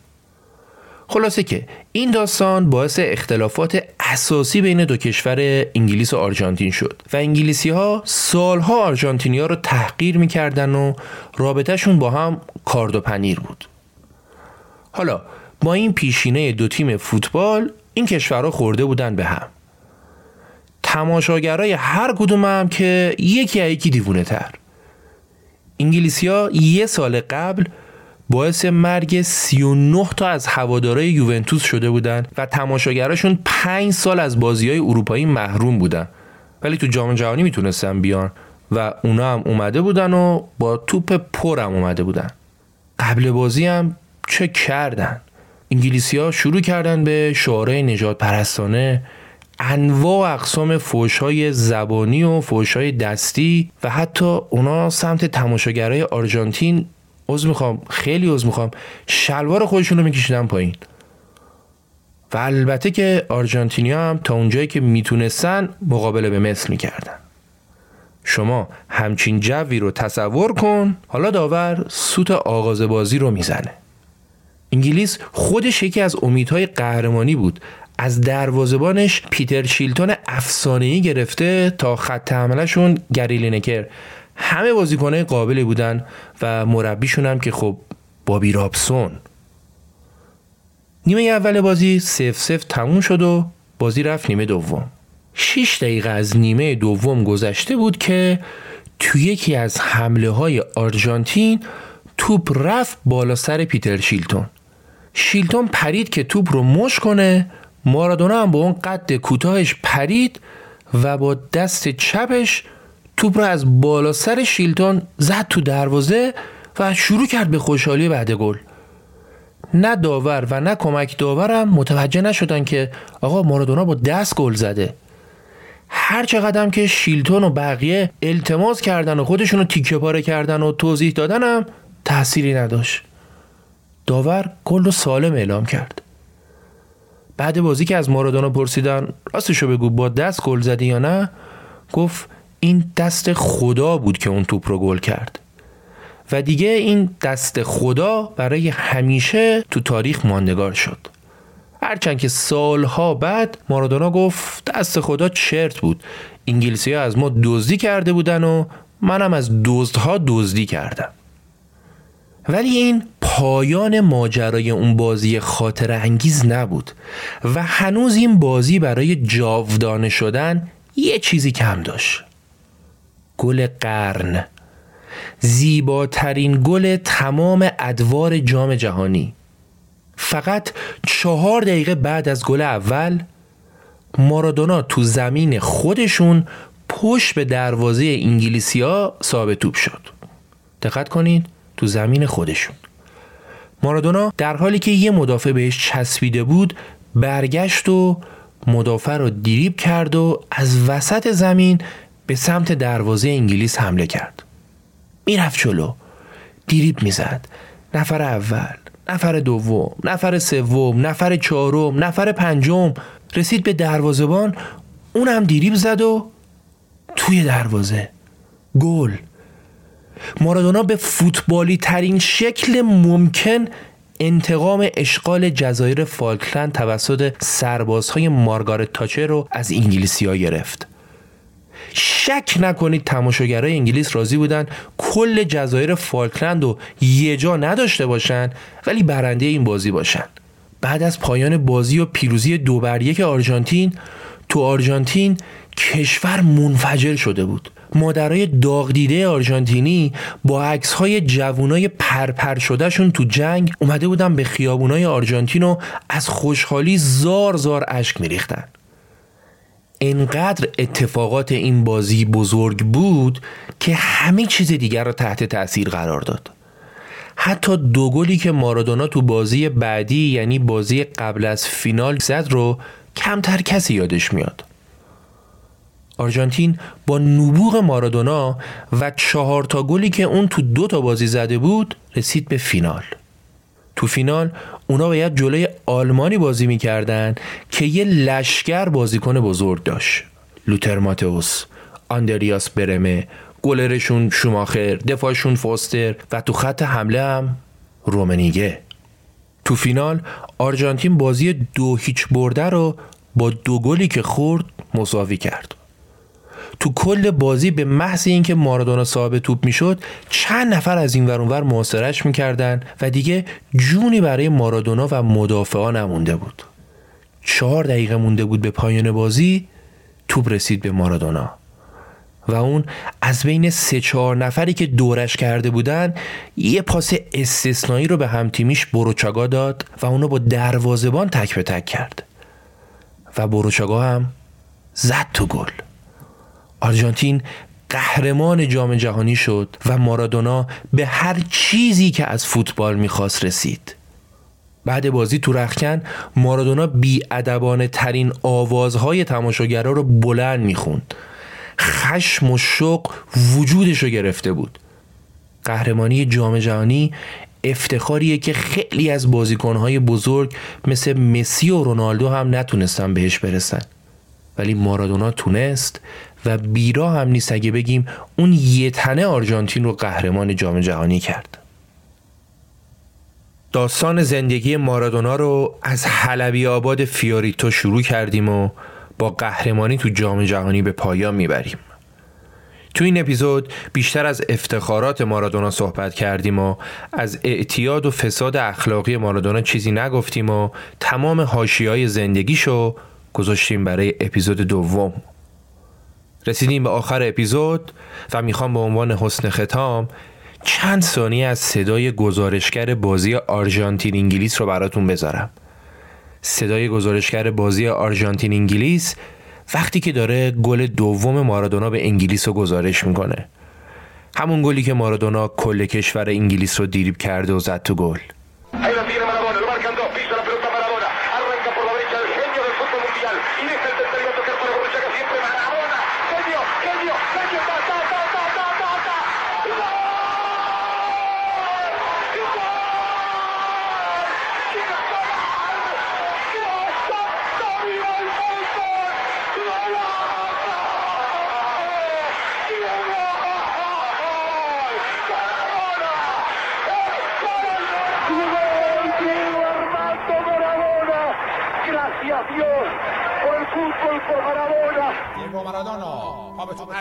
خلاصه که این داستان باعث اختلافات اساسی بین دو کشور انگلیس و آرژانتین شد و انگلیسی ها سالها آرژانتینی ها رو تحقیر می‌کردن و رابطهشون با هم کارد و پنیر بود. حالا با این پیشینه دو تیم فوتبال این کشورها خورده بودن به هم. تماشاگرای هر کدوم هم که یکی یکی دیوونه تر انگلیسی ها یه سال قبل باعث مرگ 39 تا از هوادارای یوونتوس شده بودن و تماشاگراشون 5 سال از بازی های اروپایی محروم بودن. ولی تو جام جهانی می‌تونستن بیان و اونا هم اومده بودن و با توپ پر هم اومده بودن. قبل بازی هم چه کردن؟ انگلیسی ها شروع کردن به شعارهای نجات پرستانه انواع اقسام فوش های زبانی و فوش های دستی و حتی اونا سمت تماشاگرای آرژانتین عذر می‌خوام خیلی عذر می‌خوام. شلوار خودشون رو میکشیدن پایین. و البته که آرژانتینیا هم تا اونجایی که می‌تونستن مقابله به مثل می‌کردن. شما همچین جوی رو تصور کن. حالا داور سوت آغاز بازی رو می‌زنه. انگلیس خودش یکی از امیدهای قهرمانی بود. از دروازبانش پیتر شیلتون افسانه‌ای گرفته تا خط حملهشون گری لینکر همه بازیکنه قابلی بودن و مربیشون هم که خب بابی رابسون. نیمه اول بازی سف سف تموم شد و بازی رفت نیمه دوم. 6 دقیقه از نیمه دوم گذشته بود که تو یکی از حمله های آرژانتین توپ رفت بالا سر پیتر شیلتون. شیلتون پرید که توپ رو مش کنه. مارادونا هم با اون قد کوتاهش پرید و با دست چپش توپ رو از بالا سر شیلتون زد تو دروازه و شروع کرد به خوشحالی بعد گل. نه داور و نه کمک داورم متوجه نشدن که آقا مارادونا با دست گل زده. هر چقدر که شیلتون و بقیه التماس کردن و خودشون رو تیکه پاره کردن و توضیح دادنم تأثیری نداشت. داور گل رو سالم اعلام کرد. بعد بازی که از مارادونا پرسیدن راستشو بگو با دست گل زدی یا نه؟ گفت این دست خدا بود که اون توپ رو گل کرد. و دیگه این دست خدا برای همیشه تو تاریخ ماندگار شد. هرچند که سالها بعد مارادونا گفت دست خدا چرت بود. انگلیسی ها از ما دزدی کرده بودن و منم از دزدها دزدی کردم. ولی این پایان ماجرای اون بازی خاطر انگیز نبود. و هنوز این بازی برای جاودانه شدن یه چیزی کم داشت. گل قرن. زیباترین گل تمام ادوار جام جهانی. فقط چهار دقیقه بعد از گل اول مارادونا تو زمین خودشون پشت به دروازه انگلیسیا ثابت توپ شد. دقت کنید تو زمین خودشون. مارادونا در حالی که یه مدافع بهش چسبیده بود برگشت و مدافع رو دیریب کرد و از وسط زمین به سمت دروازه انگلیس حمله کرد. می‌رفت جلو. دیریب می‌زد. نفر اول نفر دوم نفر سوم نفر چهارم نفر پنجم. رسید به دروازهبان. اونم دیریب زد و توی دروازه. گل. مارادونا به فوتبالی ترین شکل ممکن انتقام اشغال جزایر فالکلند توسط سربازهای مارگارت تاچر رو از انگلیسی ها گرفت. شک نکنید تماشاگرای انگلیس راضی بودن کل جزایر فالکلند رو یه جا نداشته باشن ولی برنده این بازی باشن. بعد از پایان بازی و پیروزی دو بر یک آرژانتین تو آرژانتین کشور منفجر شده بود. مادرای داغ دیده آرژانتینی با عکس های جوونای پرپر شدهشون تو جنگ اومده بودن به خیابونای آرژانتین و از خوشحالی زار زار اشک میریختن. انقدر اتفاقات این بازی بزرگ بود که همه چیز دیگر را تحت تاثیر قرار داد. حتی دو گلی که مارادونا تو بازی بعدی یعنی بازی قبل از فینال زد رو کمتر کسی یادش میاد. آرژانتین با نبوغ مارادونا و چهار تا گلی که اون تو دو تا بازی زده بود رسید به فینال. تو فینال اونا باید جلوی آلمانی بازی می‌کردن که یه لشکر بازیکن بزرگ داشت. لوتر ماتئوس آندریاس برمه گلرشون شوماخر دفاعشون فوستر و تو خط حمله هم رومنیگه. تو فینال آرژانتین بازی دو هیچ برده رو با دو گلی که خورد مساوی کرد. تو کل بازی به محض اینکه مارادونا صاحب توپ می‌شد چند نفر از این ورانور محاصرش می‌کردن و دیگه جونی برای مارادونا و مدافعا نمونده بود. چهار دقیقه مونده بود به پایان بازی توپ رسید به مارادونا. و اون از بین سه چهار نفری که دورش کرده بودن یه پاس استثنایی رو به همتیمیش بروچاگا داد و اونو با دروازبان تک به تک کرد. و بروچاگا هم زد تو گل. آرژانتین قهرمان جام جهانی شد و مارادونا به هر چیزی که از فوتبال می‌خواست رسید. بعد بازی تو رخکن مارادونا بی ترین آوازهای تماشاگرها رو بلند می‌خوند. خشم و شوق وجودش رو گرفته بود. قهرمانی جام جهانی افتخاریه که خیلی از بازیکنهای بزرگ مثل مسی و رونالدو هم نتونستن بهش برسن. ولی مارادونا تونست و بیراه هم نیست اگه بگیم اون یه تنه آرژانتین رو قهرمان جام جهانی کرد. داستان زندگی مارادونا رو از حلبی آباد فیوریتو شروع کردیم و با قهرمانی تو جام جهانی به پایان می‌بریم. تو این اپیزود بیشتر از افتخارات مارادونا صحبت کردیم و از اعتیاد و فساد اخلاقی مارادونا چیزی نگفتیم و تمام های زندگیشو گذاشتیم برای اپیزود دوم. رسیدیم به آخر اپیزود و می‌خوام به عنوان حسن ختام چند ثانیه از صدای گزارشگر بازی آرژانتین انگلیس رو براتون بذارم. صدای گزارشگر بازی آرژانتین انگلیس وقتی که داره گل دوم مارادونا به انگلیس رو گزارش می‌کنه. همون گلی که مارادونا کل کشور انگلیس رو دیریب کرده و زد تو گل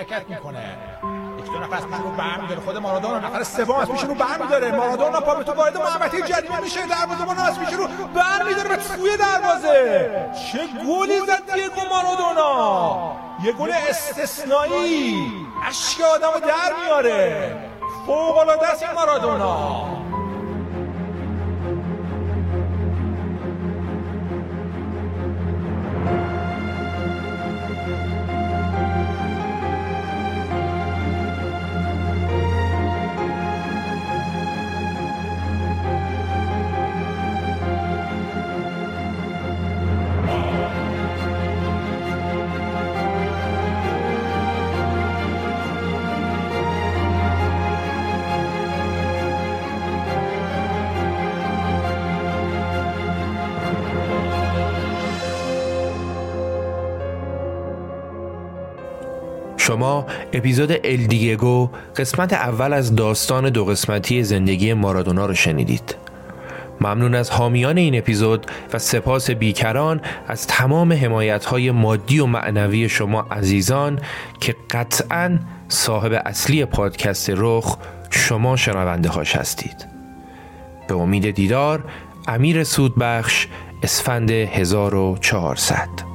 حرکت می‌کنه یک دو نفر برمیداره خود مارادونا نفر سوم اسمشون رو برمیداره. مارادونا پا به تو وارد محوطه جریمه میشه. دروازه‌بان اسمشون رو برمیداره به سوی دروازه. چه گلی زد دیگو مارادونا. یه گل استثنایی. اشک آدمو در میاره. فوق العاده است مارادونا. شما اپیزود الدیگو قسمت اول از داستان دو قسمتی زندگی مارادونا رو شنیدید. ممنون از حامیان این اپیزود و سپاس بیکران از تمام حمایت های مادی و معنوی شما عزیزان که قطعا صاحب اصلی پادکست رخ شما شنونده هاش هستید. به امید دیدار امیر سودبخش اسفند 1400